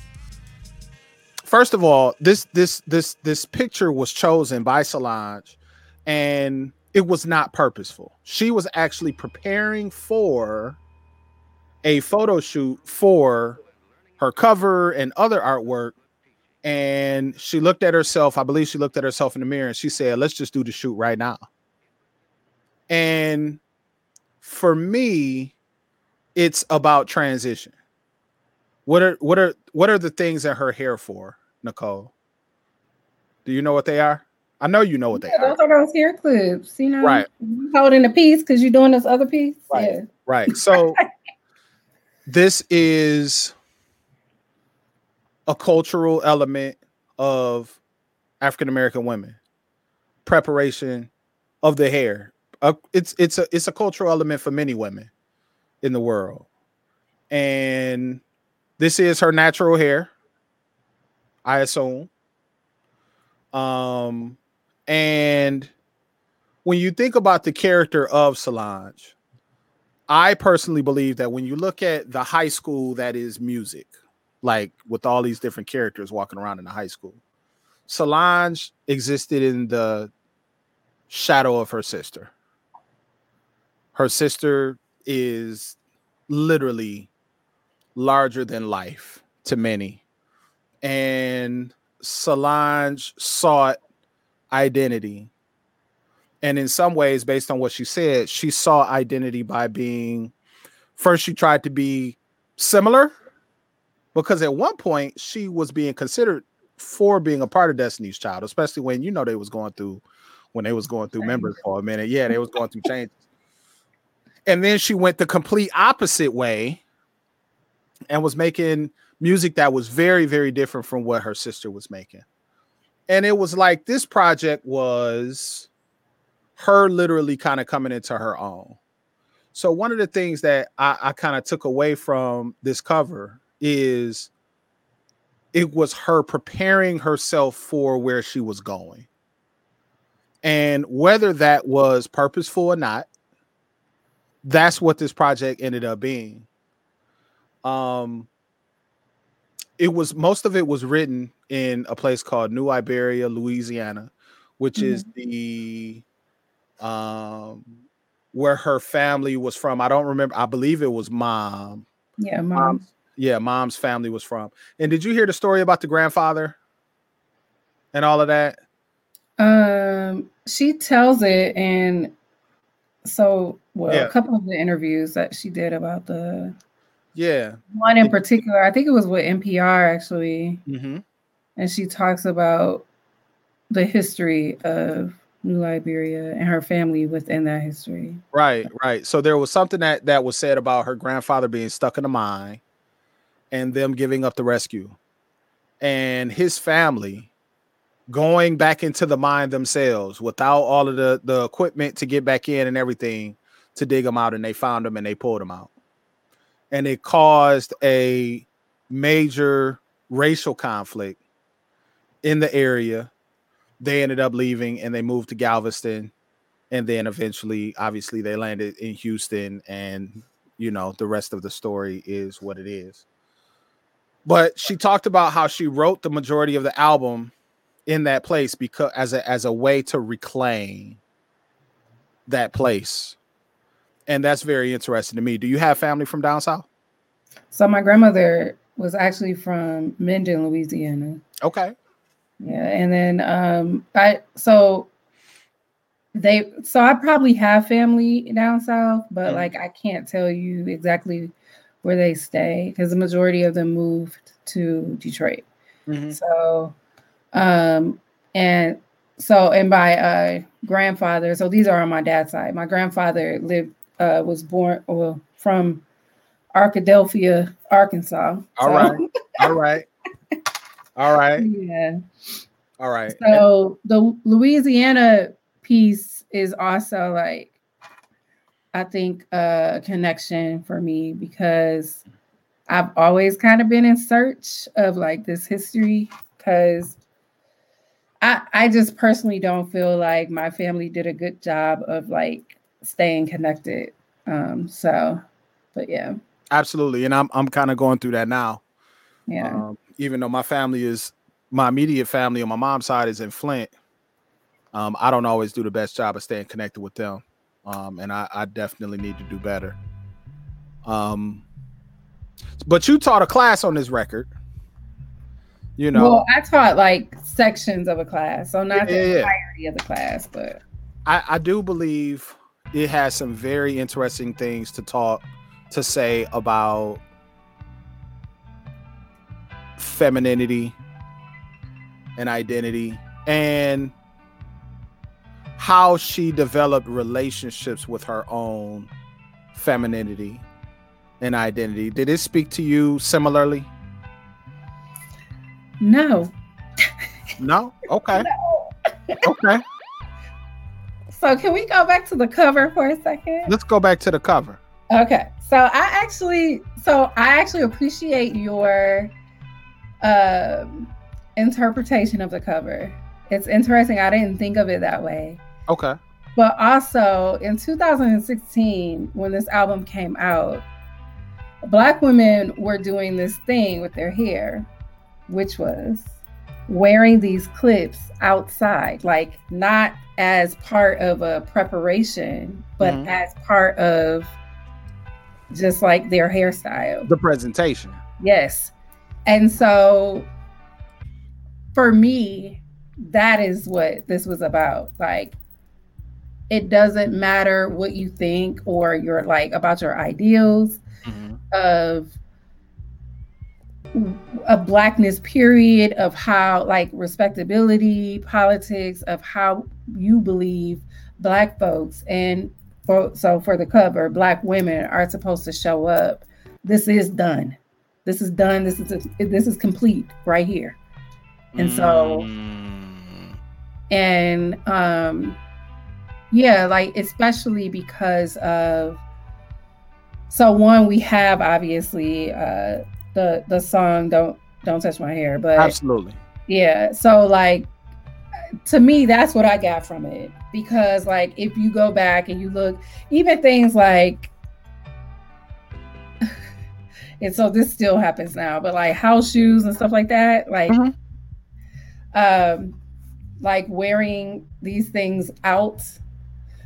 First of all, this this this this picture was chosen by Solange, and it was not purposeful. She was actually preparing for a photo shoot for her cover and other artwork and she looked at herself. I believe she looked at herself in the mirror and she said, "Let's just do the shoot right now." And for me, it's about transition. What are what are what are the things that her hair for, Nicole? Do you know what they are? I know you know what they yeah, are. Those are those hair clips, you know. Right. Holding a piece because you're doing this other piece. Right. Yeah. Right. So this is a cultural element of African American women. Preparation of the hair. Uh, it's it's a it's a cultural element for many women in the world. And this is her natural hair, I assume. Um and when you think about the character of Solange, I personally believe that when you look at the high school that is music, like with all these different characters walking around in the high school. Solange existed in the shadow of her sister, her sister is literally larger than life to many. And Solange sought identity. And in some ways, based on what she said, she saw identity by being first, she tried to be similar because at one point she was being considered for being a part of Destiny's Child, especially when you know they was going through when they was going through members for a minute. Yeah, they was going through changes. And then she went the complete opposite way and was making music that was very, very different from what her sister was making. And it was like this project was her literally kind of coming into her own. So one of the things that I, I kind of took away from this cover is it was her preparing herself for where she was going. And whether that was purposeful or not, that's what this project ended up being. Um it was most of it was written in a place called New Iberia, Louisiana, which mm-hmm. is the um where her family was from. I don't remember. I believe it was mom. Yeah, mom. Mom's, yeah, mom's family was from. And did you hear the story about the grandfather and all of that? Um, she tells it, and so well, yeah. a couple of the interviews that she did about the yeah one in particular. I think it was with NPR actually, mm-hmm. and she talks about the history of New Iberia and her family within that history. Right, right. So there was something that that was said about her grandfather being stuck in a mine and them giving up the rescue. And his family going back into the mine themselves without all of the the equipment to get back in and everything to dig them out and they found them and they pulled them out. And it caused a major racial conflict in the area they ended up leaving and they moved to Galveston. And then eventually, obviously, they landed in Houston. And, you know, the rest of the story is what it is. But she talked about how she wrote the majority of the album in that place because as a as a way to reclaim that place. And that's very interesting to me. Do you have family from down south? So my grandmother was actually from Minden, Louisiana. Okay. Yeah, and then um I so they so I probably have family down south, but mm-hmm. like I can't tell you exactly where they stay because the majority of them moved to Detroit. Mm-hmm. So um and so and my uh grandfather, so these are on my dad's side. My grandfather lived uh was born well from Arkadelphia, Arkansas. All so. right. All right. All right. Yeah. All right. So the Louisiana piece is also like I think a connection for me because I've always kind of been in search of like this history because I I just personally don't feel like my family did a good job of like staying connected. Um so but yeah. Absolutely. And I'm I'm kind of going through that now. Yeah. Um, even though my family is my immediate family on my mom's side is in Flint. Um, I don't always do the best job of staying connected with them. Um, and I, I, definitely need to do better. Um, but you taught a class on this record. You know, well, I taught like sections of a class, so not yeah, the entirety yeah. of the class, but I, I do believe it has some very interesting things to talk to say about femininity and identity and how she developed relationships with her own femininity and identity. Did it speak to you similarly? No. No? Okay. No. okay. So can we go back to the cover for a second? Let's go back to the cover. Okay. So I actually so I actually appreciate your um interpretation of the cover. It's interesting. I didn't think of it that way. Okay. But also in 2016, when this album came out, Black women were doing this thing with their hair, which was wearing these clips outside, like not as part of a preparation, but mm-hmm. as part of just like their hairstyle. The presentation. Yes. And so for me, that is what this was about. Like, it doesn't matter what you think or you're like about your ideals mm-hmm. of a blackness period of how like respectability politics of how you believe black folks. And for, so for the cover black women are supposed to show up. This is done. This is done. This is a, this is complete right here. And so mm. and um yeah like especially because of so one we have obviously uh the the song don't don't touch my hair but absolutely. Yeah so like to me that's what i got from it. Because like if you go back and you look even things like and so this still happens now but like house shoes and stuff like that like mm-hmm. um like wearing these things out.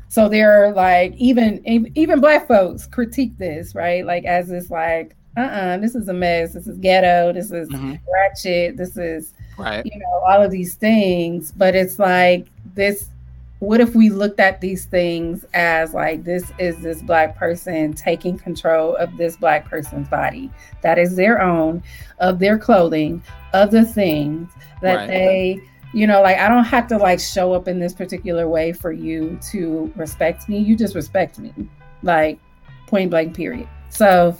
So they're like even even black folks critique this right? Like as this like uh-uh this is a mess. This is ghetto. This is mm-hmm. ratchet. This is right. you know all of these things. But it's like this what if we looked at these things as like this is this black person taking control of this black person's body? That is their own of their clothing of the things that right. they you know like i don't have to like show up in this particular way for you to respect me. You just respect me like point blank period. So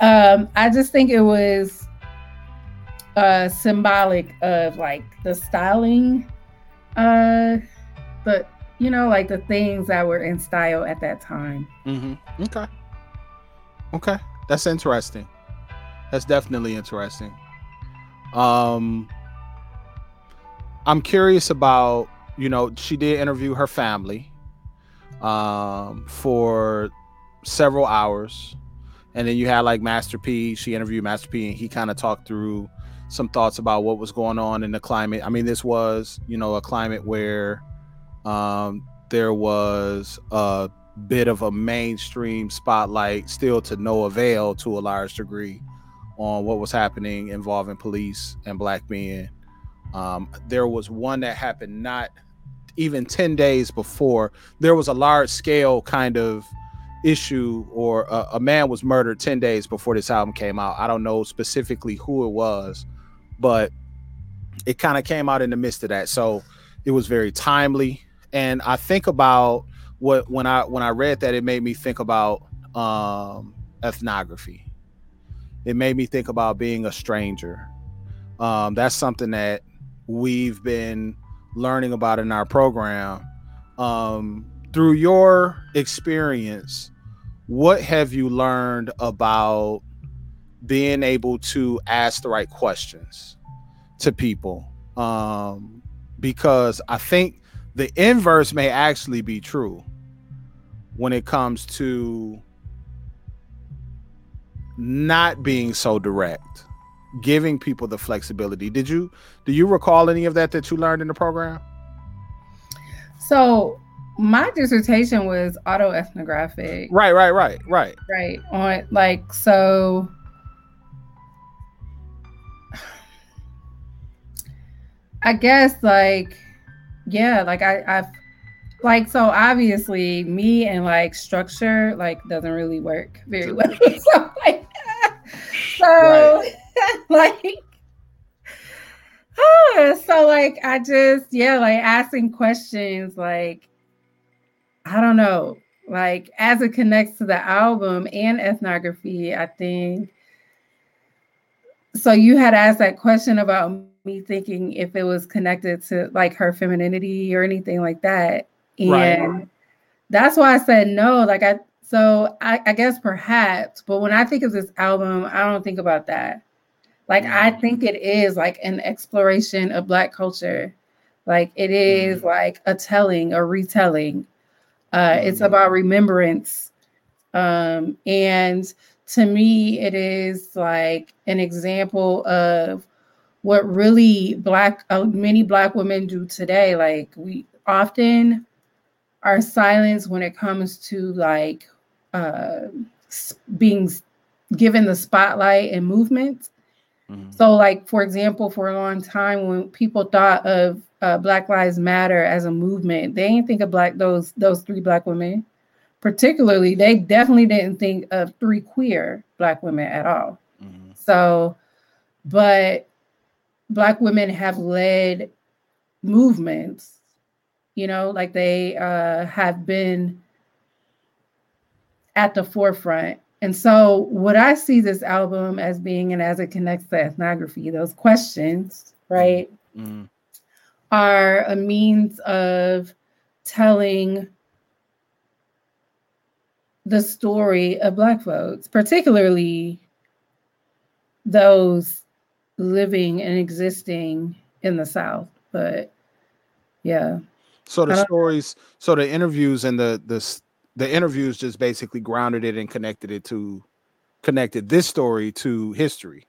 um i just think it was uh symbolic of like the styling uh but you know like the things that were in style at that time. Mm-hmm. okay. Okay. That's interesting. That's definitely interesting. Um I'm curious about, you know, she did interview her family um, for several hours. And then you had like Master P, she interviewed Master P, and he kind of talked through some thoughts about what was going on in the climate. I mean, this was, you know, a climate where um, there was a bit of a mainstream spotlight, still to no avail to a large degree, on what was happening involving police and black men um, there was one that happened not even 10 days before. There was a large scale kind of issue, or a, a man was murdered 10 days before this album came out. I don't know specifically who it was, but it kind of came out in the midst of that. So it was very timely. And I think about what when I when I read that, it made me think about um, ethnography. It made me think about being a stranger. Um, that's something that we've been learning about in our program. Um, through your experience, what have you learned about being able to ask the right questions to people? Um, because I think the inverse may actually be true when it comes to not being so direct giving people the flexibility. Did you do you recall any of that that you learned in the program? So my dissertation was autoethnographic. Right, right, right, right. Right. On like so I guess like yeah, like I I've like so obviously me and like structure like doesn't really work very well. so like so right. like so like I just yeah, like asking questions like I don't know, like as it connects to the album and ethnography, I think so you had asked that question about me thinking if it was connected to like her femininity or anything like that. And right. that's why I said no. Like I so I, I guess perhaps, but when I think of this album, I don't think about that. Like I mm. think it is like an exploration of black culture. Like it is mm. like a telling, a retelling. Uh. It's about remembrance. Um, and to me, it is like an example of what really black uh, many black women do today like we often are silenced when it comes to like uh being given the spotlight and movement mm-hmm. so like for example for a long time when people thought of uh, black lives matter as a movement they didn't think of black those those three black women particularly they definitely didn't think of three queer black women at all mm-hmm. so but black women have led movements you know like they uh, have been at the forefront and so what i see this album as being and as it connects to ethnography those questions right mm-hmm. Are a means of telling the story of black folks particularly those living and existing in the South. But yeah. So the stories, so the interviews and the the the interviews just basically grounded it and connected it to connected this story to history.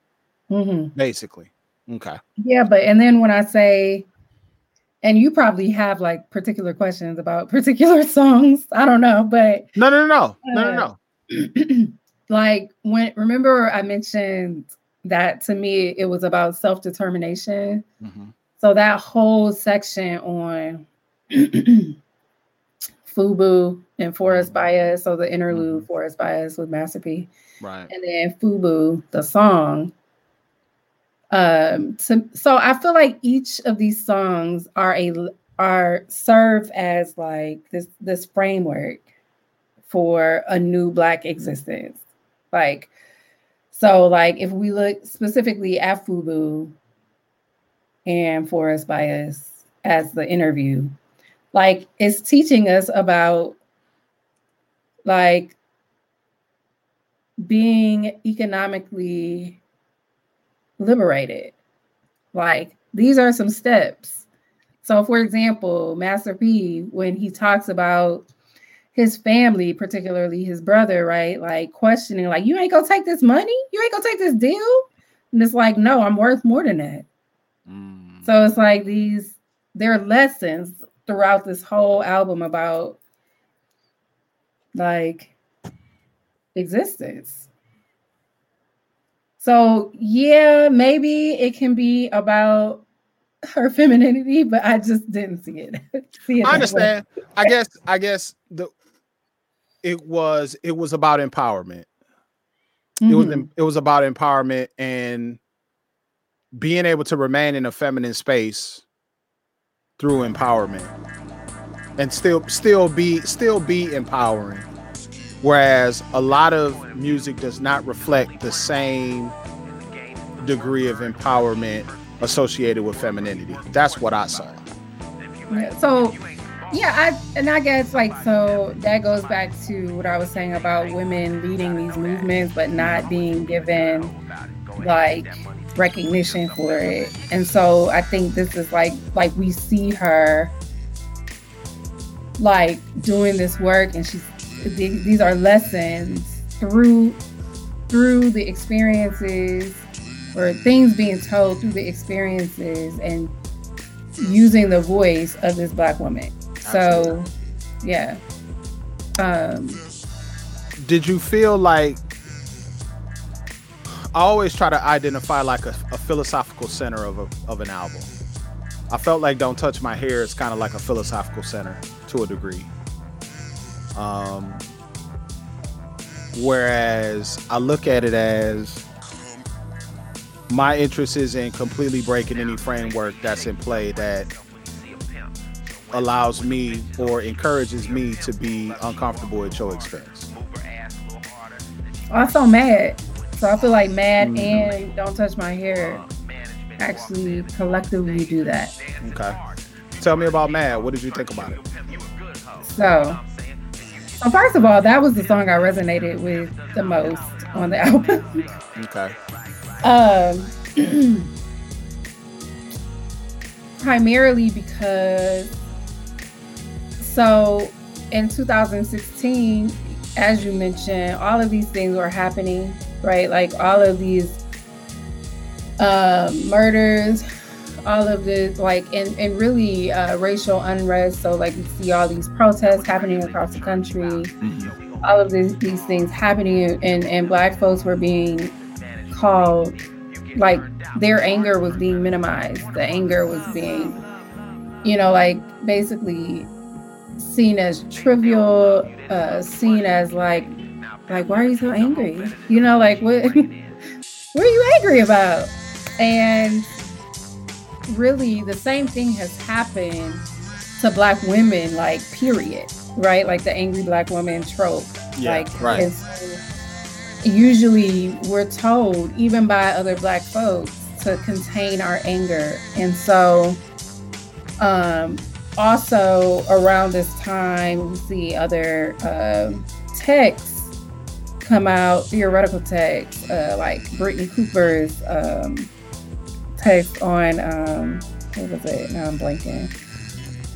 Mm-hmm. Basically. Okay. Yeah, but and then when I say and you probably have like particular questions about particular songs. I don't know, but no, no, no, no, uh, no, no. like when remember I mentioned that to me it was about self-determination mm-hmm. so that whole section on fubu and forest mm-hmm. bias so the interlude mm-hmm. For Us By Us with master p right and then fubu the song um to, so i feel like each of these songs are a are serve as like this this framework for a new black existence. Like so, like, if we look specifically at Fubu and For Us By Us as the interview, like, it's teaching us about like being economically liberated. Like, these are some steps. So, for example, Master P, when he talks about his family, particularly his brother, right? Like questioning, like, you ain't gonna take this money? You ain't gonna take this deal? And it's like, no, I'm worth more than that. Mm. So it's like these, there are lessons throughout this whole album about like existence. So yeah, maybe it can be about her femininity, but I just didn't see it. see it I understand. I guess I guess the it was it was about empowerment. Mm-hmm. It was mm-hmm. it was about empowerment and being able to remain in a feminine space through empowerment and still still be still be empowering whereas a lot of music does not reflect the same degree of empowerment associated with femininity. That's what i saw. So yeah, I and I guess like so that goes back to what I was saying about women leading these movements but not being given like recognition for it. And so I think this is like like we see her like doing this work and she's these are lessons through through the experiences or things being told through the experiences and using the voice of this black woman so, yeah. Um, Did you feel like I always try to identify like a, a philosophical center of, a, of an album. I felt like Don't Touch My Hair is kind of like a philosophical center to a degree. Um, whereas I look at it as my interest is in completely breaking any framework that's in play that allows me or encourages me to be uncomfortable at your expense. Also mad. So I feel like mad mm-hmm. and don't touch my hair actually collectively do that. Okay. Tell me about Mad. What did you think about it? So, so first of all, that was the song I resonated with the most on the album. okay. Um, primarily because so in 2016, as you mentioned, all of these things were happening, right? Like all of these um, murders, all of this, like, and, and really uh, racial unrest. So, like, you see all these protests happening across the country, all of these, these things happening, and, and Black folks were being called, like, their anger was being minimized. The anger was being, you know, like, basically seen as trivial, uh, seen as like, like, why are you so angry? You know, like, what, what are you angry about? And really the same thing has happened to black women, like period, right? Like the angry black woman trope. Yeah, like right. usually we're told, even by other black folks, to contain our anger. And so um also around this time we see other uh, texts come out, theoretical texts, uh, like Brittney Cooper's um, text on um what was it? Now I'm blanking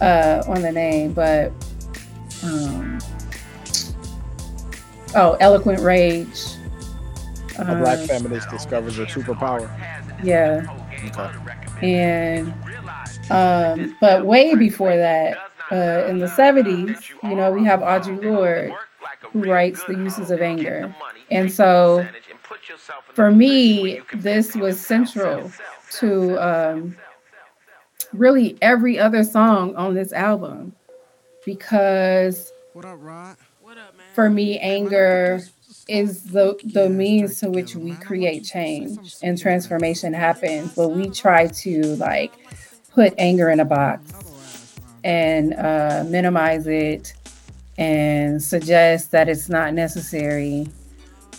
uh on the name, but um oh, eloquent rage. A black um, feminist discovers a superpower. Yeah. Okay. And um, but way before that, uh, in the 70s, you know, we have Audre Lorde who writes The Uses of Anger. And so for me, this was central to um, really every other song on this album because what up, Rod? What up, man? for me, anger is the the means to which we create change and transformation happens. But we try to like put anger in a box and uh, minimize it and suggest that it's not necessary.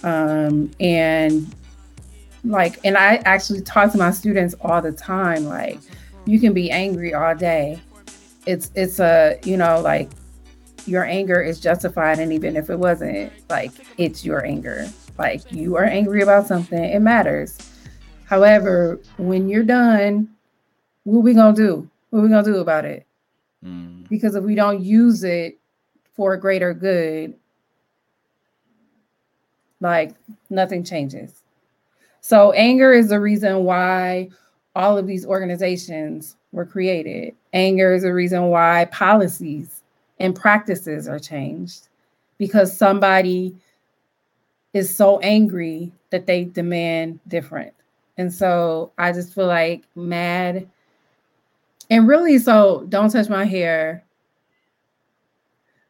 Um, and like and i actually talk to my students all the time like you can be angry all day. It's it's a you know like your anger is justified and even if it wasn't like it's your anger. Like you are angry about something it matters. However when you're done what we gonna do? What we gonna do about it? Mm. because if we don't use it for a greater good like nothing changes so anger is the reason why all of these organizations were created. Anger is the reason why policies and practices are changed because somebody is so angry that they demand different. And so I just feel like mad and really so don't touch my hair.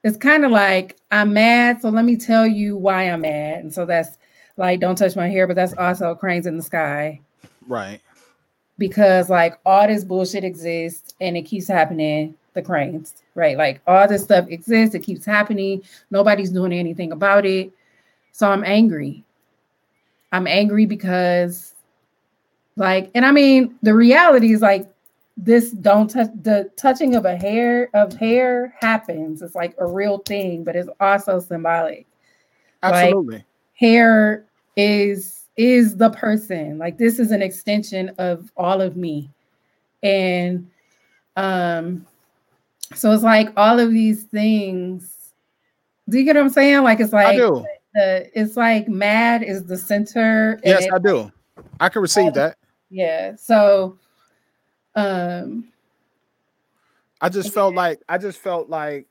It's kind of like I'm mad, so let me tell you why I'm mad. And so that's like don't touch my hair, but that's also cranes in the sky. Right. Because like all this bullshit exists and it keeps happening, the cranes, right? Like all this stuff exists, it keeps happening. Nobody's doing anything about it. So I'm angry. I'm angry because like, and I mean, the reality is like this don't touch the touching of a hair of hair happens. It's like a real thing, but it's also symbolic. Absolutely. Like, hair is is the person. Like this is an extension of all of me. And um so it's like all of these things do you get what i'm saying? Like it's like I do. The, it's like mad is the center yes i do. I can receive that. Yeah so um i just felt like i just felt like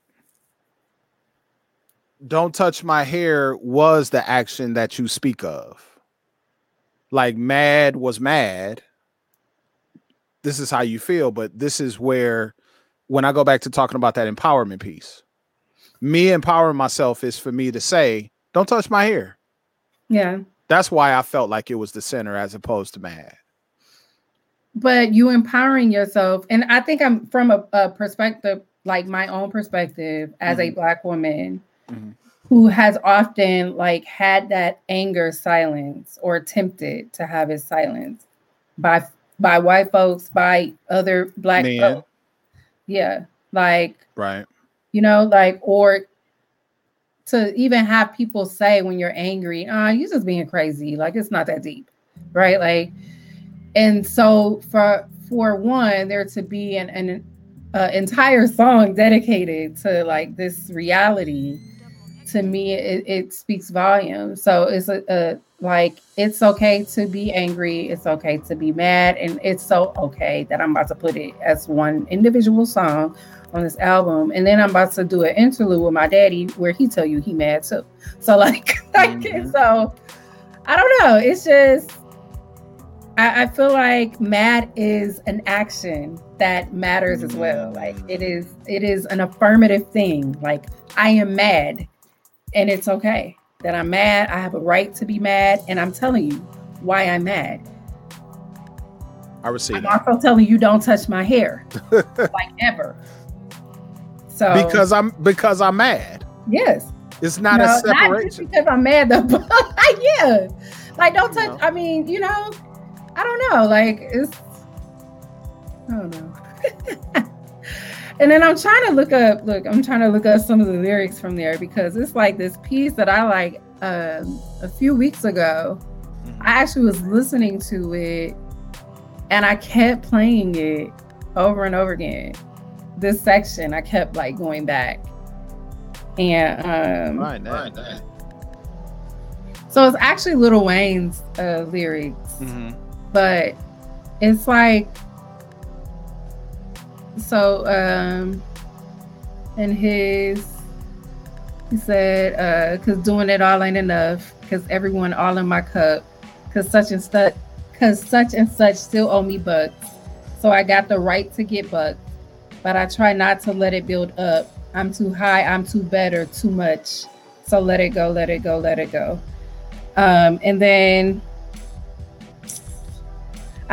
don't touch my hair was the action that you speak of. Like mad was mad. This is how you feel, but this is where when I go back to talking about that empowerment piece, me empowering myself is for me to say, don't touch my hair. Yeah. That's why I felt like it was the center as opposed to mad. But you empowering yourself, and I think I'm from a, a perspective, like my own perspective as mm-hmm. a black woman mm-hmm. who has often like had that anger silenced or attempted to have it silenced by by white folks, by other black Man. folks. Yeah, like right. You know, like or to even have people say when you're angry, ah, oh, you just being crazy. Like it's not that deep, right? Like, and so for for one, there to be an an uh, entire song dedicated to like this reality to me it, it speaks volumes so it's a, a, like it's okay to be angry, it's okay to be mad, and it's so okay that I'm about to put it as one individual song on this album, and then I'm about to do an interlude with my daddy where he tell you he mad too. So like, like mm-hmm. so I don't know. It's just I, I, feel like mad is an action that matters as well. Like it is it is an affirmative thing. Like I am mad and it's okay that I'm mad. I have a right to be mad, and I'm telling you why I'm mad. I receive. I'm that. also telling you don't touch my hair, like ever. So because I'm because I'm mad. Yes. It's not no, a separation. Not just because I'm mad though. yeah. Like don't touch. I mean, you know, I don't know. Like it's. I don't know. and then I'm trying to look up. Look, I'm trying to look up some of the lyrics from there because it's like this piece that I like um, a few weeks ago. Mm-hmm. I actually was listening to it, and I kept playing it over and over again this section, I kept like going back. And um right, right, so it's actually Lil Wayne's uh, lyrics, mm-hmm. but it's like so um in his he said uh because doing it all ain't enough because everyone all in my cup because such and such because such and such still owe me bucks so i got the right to get bucks but I try not to let it build up. I'm too high, I'm too better, too much. So let it go, let it go, let it go. Um, and then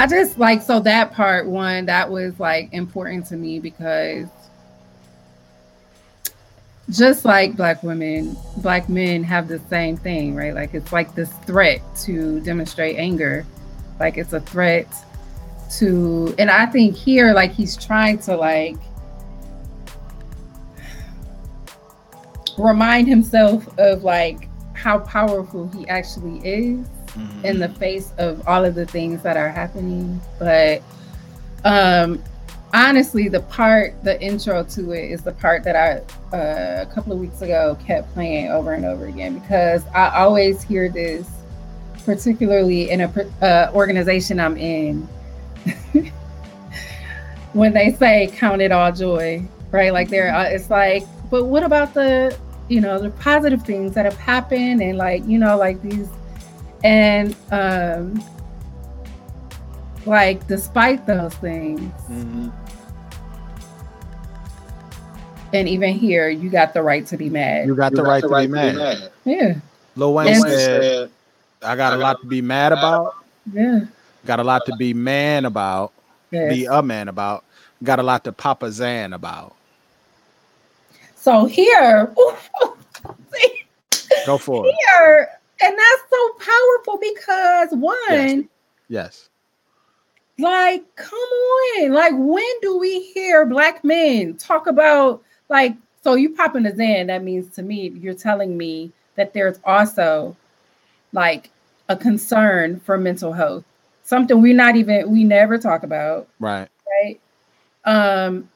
I just like so that part one that was like important to me because just like black women, black men have the same thing, right? Like it's like this threat to demonstrate anger. Like it's a threat to and I think here like he's trying to like remind himself of like how powerful he actually is mm-hmm. in the face of all of the things that are happening but um honestly the part the intro to it is the part that i uh, a couple of weeks ago kept playing over and over again because i always hear this particularly in a uh, organization i'm in when they say count it all joy, right? Like there, uh, it's like, but what about the, you know, the positive things that have happened and like, you know, like these, and um, like despite those things, mm-hmm. and even here, you got the right to be mad. You got, you the, got right the, right, to, be, mad. mad. Yeah. Lil Wayne said, "I got a lot to be mad about." Yeah. Got a lot to be man about. Yes. Be a man about. Got a lot to pop a Zan about. So here, go for it. Here, and that's so powerful because one, yes. yes. Like, come on. Like, when do we hear black men talk about like so you popping a Zan, that means to me, you're telling me that there's also like a concern for mental health something we're not even we never talk about. Right. Right. Um,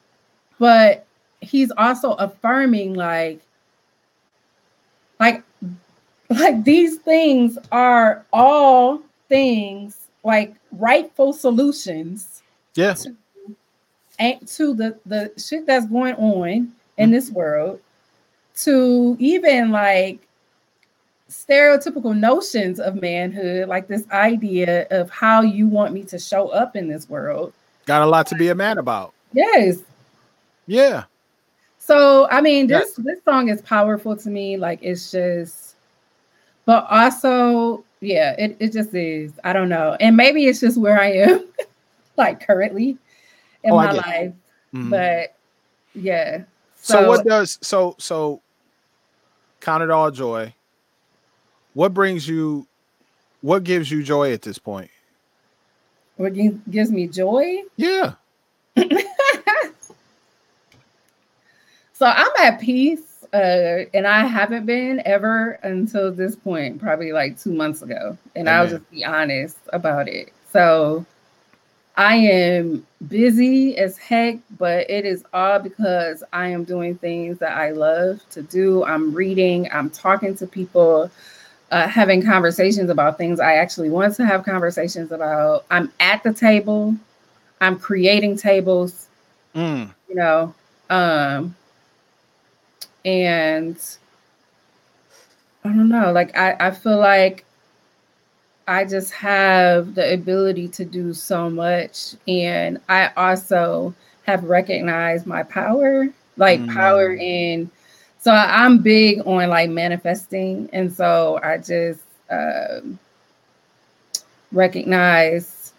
but he's also affirming like like like these things are all things like rightful solutions yes to, to the the shit that's going on in mm-hmm. this world to even like stereotypical notions of manhood, like this idea of how you want me to show up in this world. Got a lot to be a man about. Yes. Yeah. So I mean, this yeah. this song is powerful to me. Like it's just, but also, yeah, it, it just is. I don't know. And maybe it's just where I am, like currently in oh, my life. Mm-hmm. But yeah. So, so what does so so count it all joy what brings you what gives you joy at this point what gives me joy yeah so i'm at peace uh, and i haven't been ever until this point probably like two months ago and Amen. i'll just be honest about it so i am busy as heck but it is all because i am doing things that i love to do i'm reading i'm talking to people uh, having conversations about things I actually want to have conversations about. I'm at the table. I'm creating tables. Mm. You know, um, and I don't know. Like I, I feel like I just have the ability to do so much, and I also have recognized my power, like mm. power in so I'm big on like manifesting, and so I just um, recognize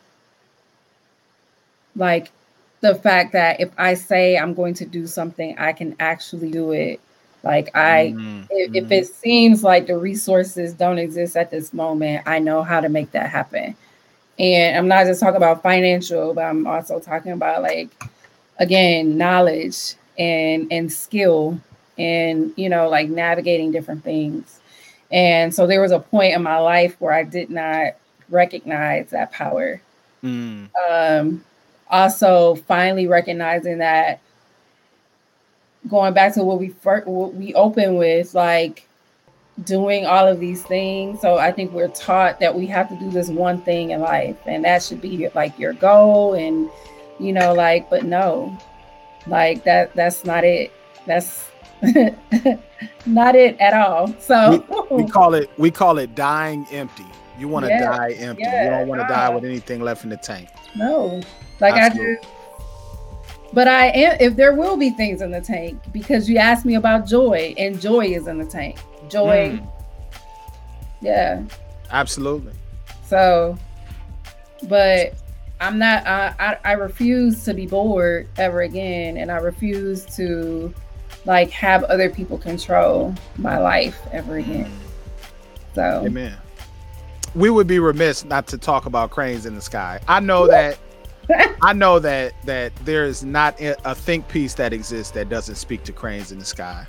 like the fact that if I say I'm going to do something, I can actually do it. Like I, mm-hmm. if, if, it seems like the resources don't exist at this moment, I know how to make that happen. And I'm not just talking about financial, but I'm also talking about like again knowledge and and skill and you know like navigating different things and so there was a point in my life where i did not recognize that power mm. um also finally recognizing that going back to what we first what we open with like doing all of these things so i think we're taught that we have to do this one thing in life and that should be like your goal and you know like but no like that that's not it that's not it at all. So we, we, call it we call it dying empty. You want to yeah, die empty. Yeah, you don't want to die with anything left in the tank. No, like. I just. But I am. If there will be things in the tank, because you asked me about joy, and joy is in the tank. Joy. Mm. Yeah. Absolutely. So, but I'm not. I, I I refuse to be bored ever again, and I refuse to like have other people control my life ever again. So, amen. We would be remiss not to talk about cranes in the sky. I know that. I know that that there is not a think piece that exists that doesn't speak to cranes in the sky.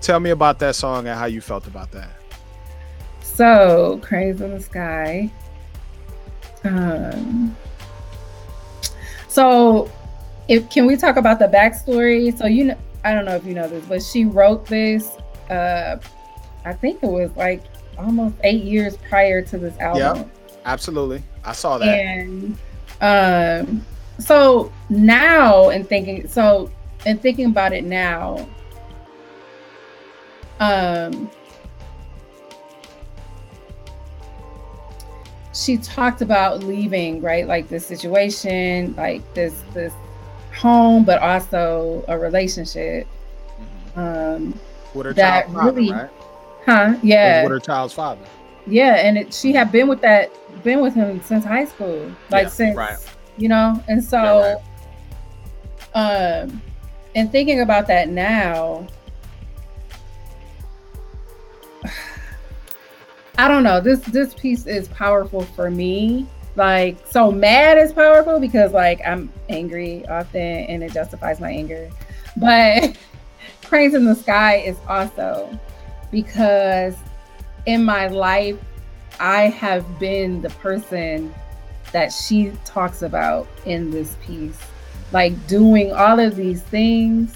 Tell me about that song and how you felt about that. So, cranes in the sky. Um, so if can we talk about the backstory? So you know I don't know if you know this, but she wrote this. Uh, I think it was like almost eight years prior to this album. Yeah, absolutely. I saw that. And um, so now, and thinking, so and thinking about it now, um, she talked about leaving, right? Like this situation, like this this home, but also a relationship. Mm-hmm. Um, with her that father, really, right? Huh? Yeah. With her child's father. Yeah, and it, she had been with that, been with him since high school, like yeah, since right. you know, and so, yeah, right. um, and thinking about that now, I don't know. This this piece is powerful for me like so mad is powerful because like I'm angry often and it justifies my anger. But Cranes in the Sky is also because in my life I have been the person that she talks about in this piece. Like doing all of these things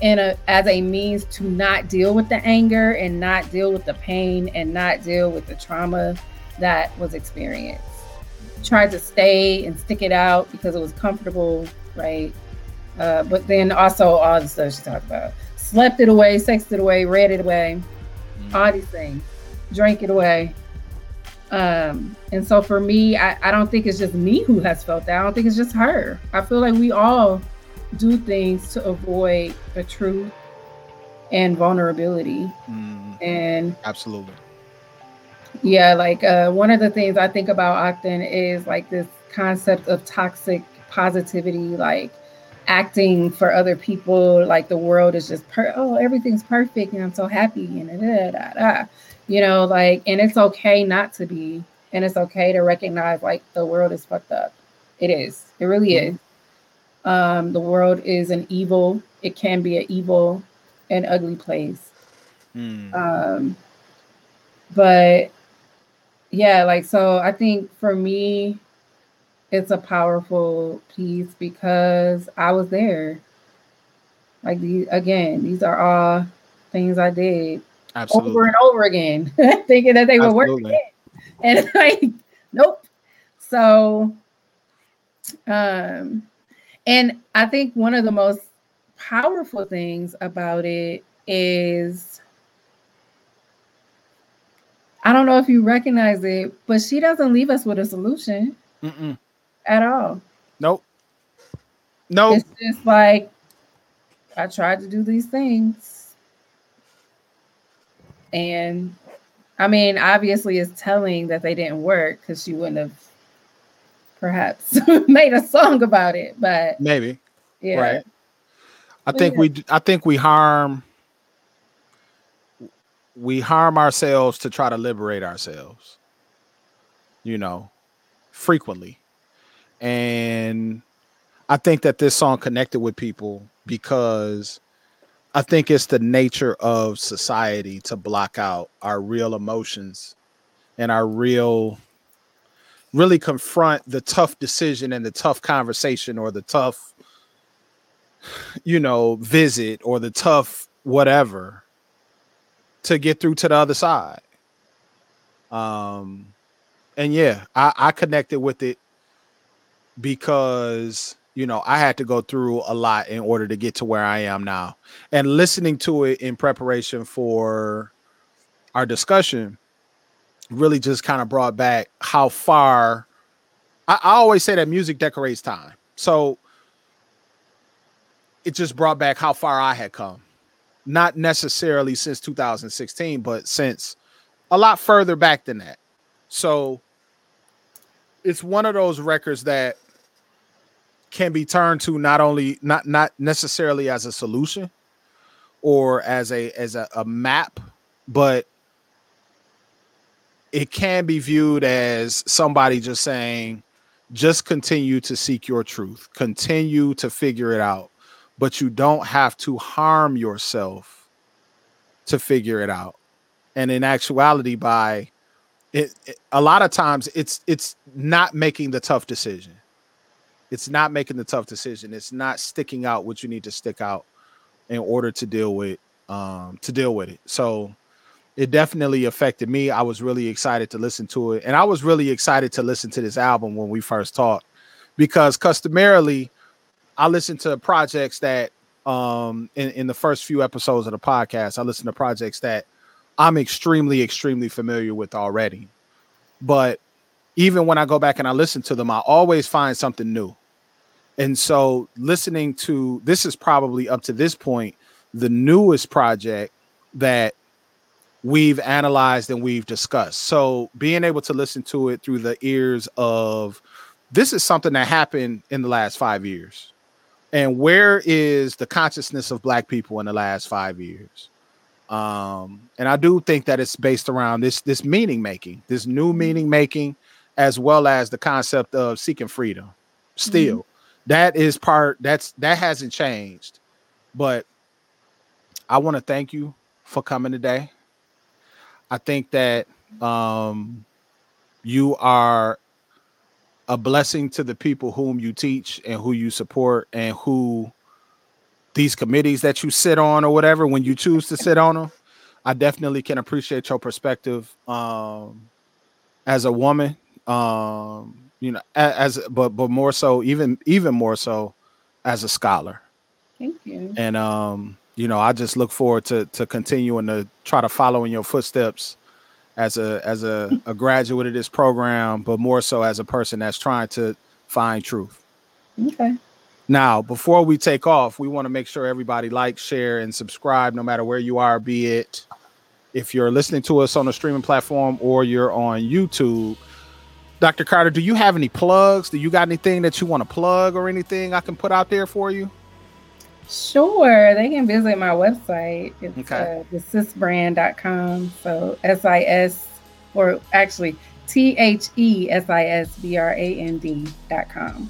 in a as a means to not deal with the anger and not deal with the pain and not deal with the trauma that was experienced tried to stay and stick it out because it was comfortable, right? Uh, but then also all the stuff she talked about. Slept it away, sexed it away, read it away, mm-hmm. all these things, drank it away. Um, and so for me, I, I don't think it's just me who has felt that. I don't think it's just her. I feel like we all do things to avoid the truth and vulnerability. Mm, and absolutely. Yeah, like uh, one of the things I think about often is like this concept of toxic positivity, like acting for other people, like the world is just per- oh everything's perfect and I'm so happy and da, da, da, you know, like and it's okay not to be, and it's okay to recognize like the world is fucked up. It is. It really mm-hmm. is. Um, the world is an evil. It can be an evil and ugly place. Mm. Um, but yeah, like so I think for me it's a powerful piece because I was there. Like these again, these are all things I did. Absolutely. over and over again, thinking that they were Absolutely. working. And like, nope. So, um, and I think one of the most powerful things about it is I don't know if you recognize it, but she doesn't leave us with a solution Mm-mm. at all. Nope. Nope. It's just like I tried to do these things. And I mean, obviously it's telling that they didn't work because she wouldn't have perhaps made a song about it. But Maybe. yeah. Right. I But think yeah. we I think we harm we harm ourselves to try to liberate ourselves. You know, frequently. And I think that this song connected with people because I think it's the nature of society to block out our real emotions and our real really confront the tough decision and the tough conversation or the tough you know visit or the tough whatever to get through to the other side. Um and yeah i i connected with it because you know i had to go through a lot in order to get to where i am now. And listening to it in preparation for our discussion really just kind of brought back how far I, I always say that music decorates time. So it just brought back how far i had come. Not necessarily since 2016 but since a lot further back than that. So it's one of those records that can be turned to not only not not necessarily as a solution or as a as a, a map but it can be viewed as somebody just saying just continue to seek your truth. Continue to figure it out. But you don't have to harm yourself to figure it out. And in actuality by it, it- a lot of times it's it's not making the tough decision it's not making the tough decision. It's not sticking out what you need to stick out in order to deal with um to deal with it. So it definitely affected me. I was really excited to listen to it and i was really excited to listen to this album when we first talked because customarily i listen to projects that um in, in the first few episodes of the podcast i listen to projects that i'm extremely extremely familiar with already. But even when I go back and I listen to them, I always find something new. And so listening to this is probably up to this point the newest project that we've analyzed and we've discussed. So being able to listen to it through the ears of this is something that happened in the last 5 years. And where is the consciousness of black people in the last 5 years? um and i do think that it's based around this this meaning making this new meaning making as well as the concept of seeking freedom still that is part that's that hasn't changed. But i want to thank you for coming today. I think that um you are a blessing to the people whom you teach and who you support and who these committees that you sit on or whatever when you choose to sit on them i definitely can appreciate your perspective um as a woman um you know as but but more so even even more so as a scholar Thank you. and um you know i just look forward to to continuing to try to follow in your footsteps as a as a, a graduate of this program but more so as a person that's trying to find truth Okay. now, before we take off, we want to make sure everybody likes, share, and subscribe no matter where you are, be it if you're listening to us on a streaming platform or you're on YouTube. Dr. Carter, do you have any plugs? Do you got anything that you want to plug or anything I can put out there for you? Sure. They can visit my website. It's Okay. uh, thesisbrand.com. So S I S, or actually T H E S I S B R A N D.com.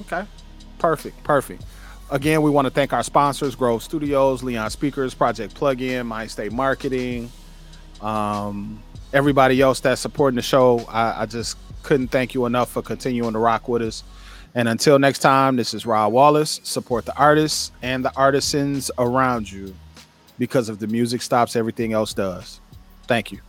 Okay. Perfect. Perfect. Again, we want to thank our sponsors, Grove Studios, Leon Speakers, Project Plugin, Mind State Marketing, um, everybody else that's supporting the show. I, I just couldn't thank you enough for continuing to rock with us. And until next time, this is Rod Wallace. Support the artists and the artisans around you. because if the music stops, everything else does. Thank you.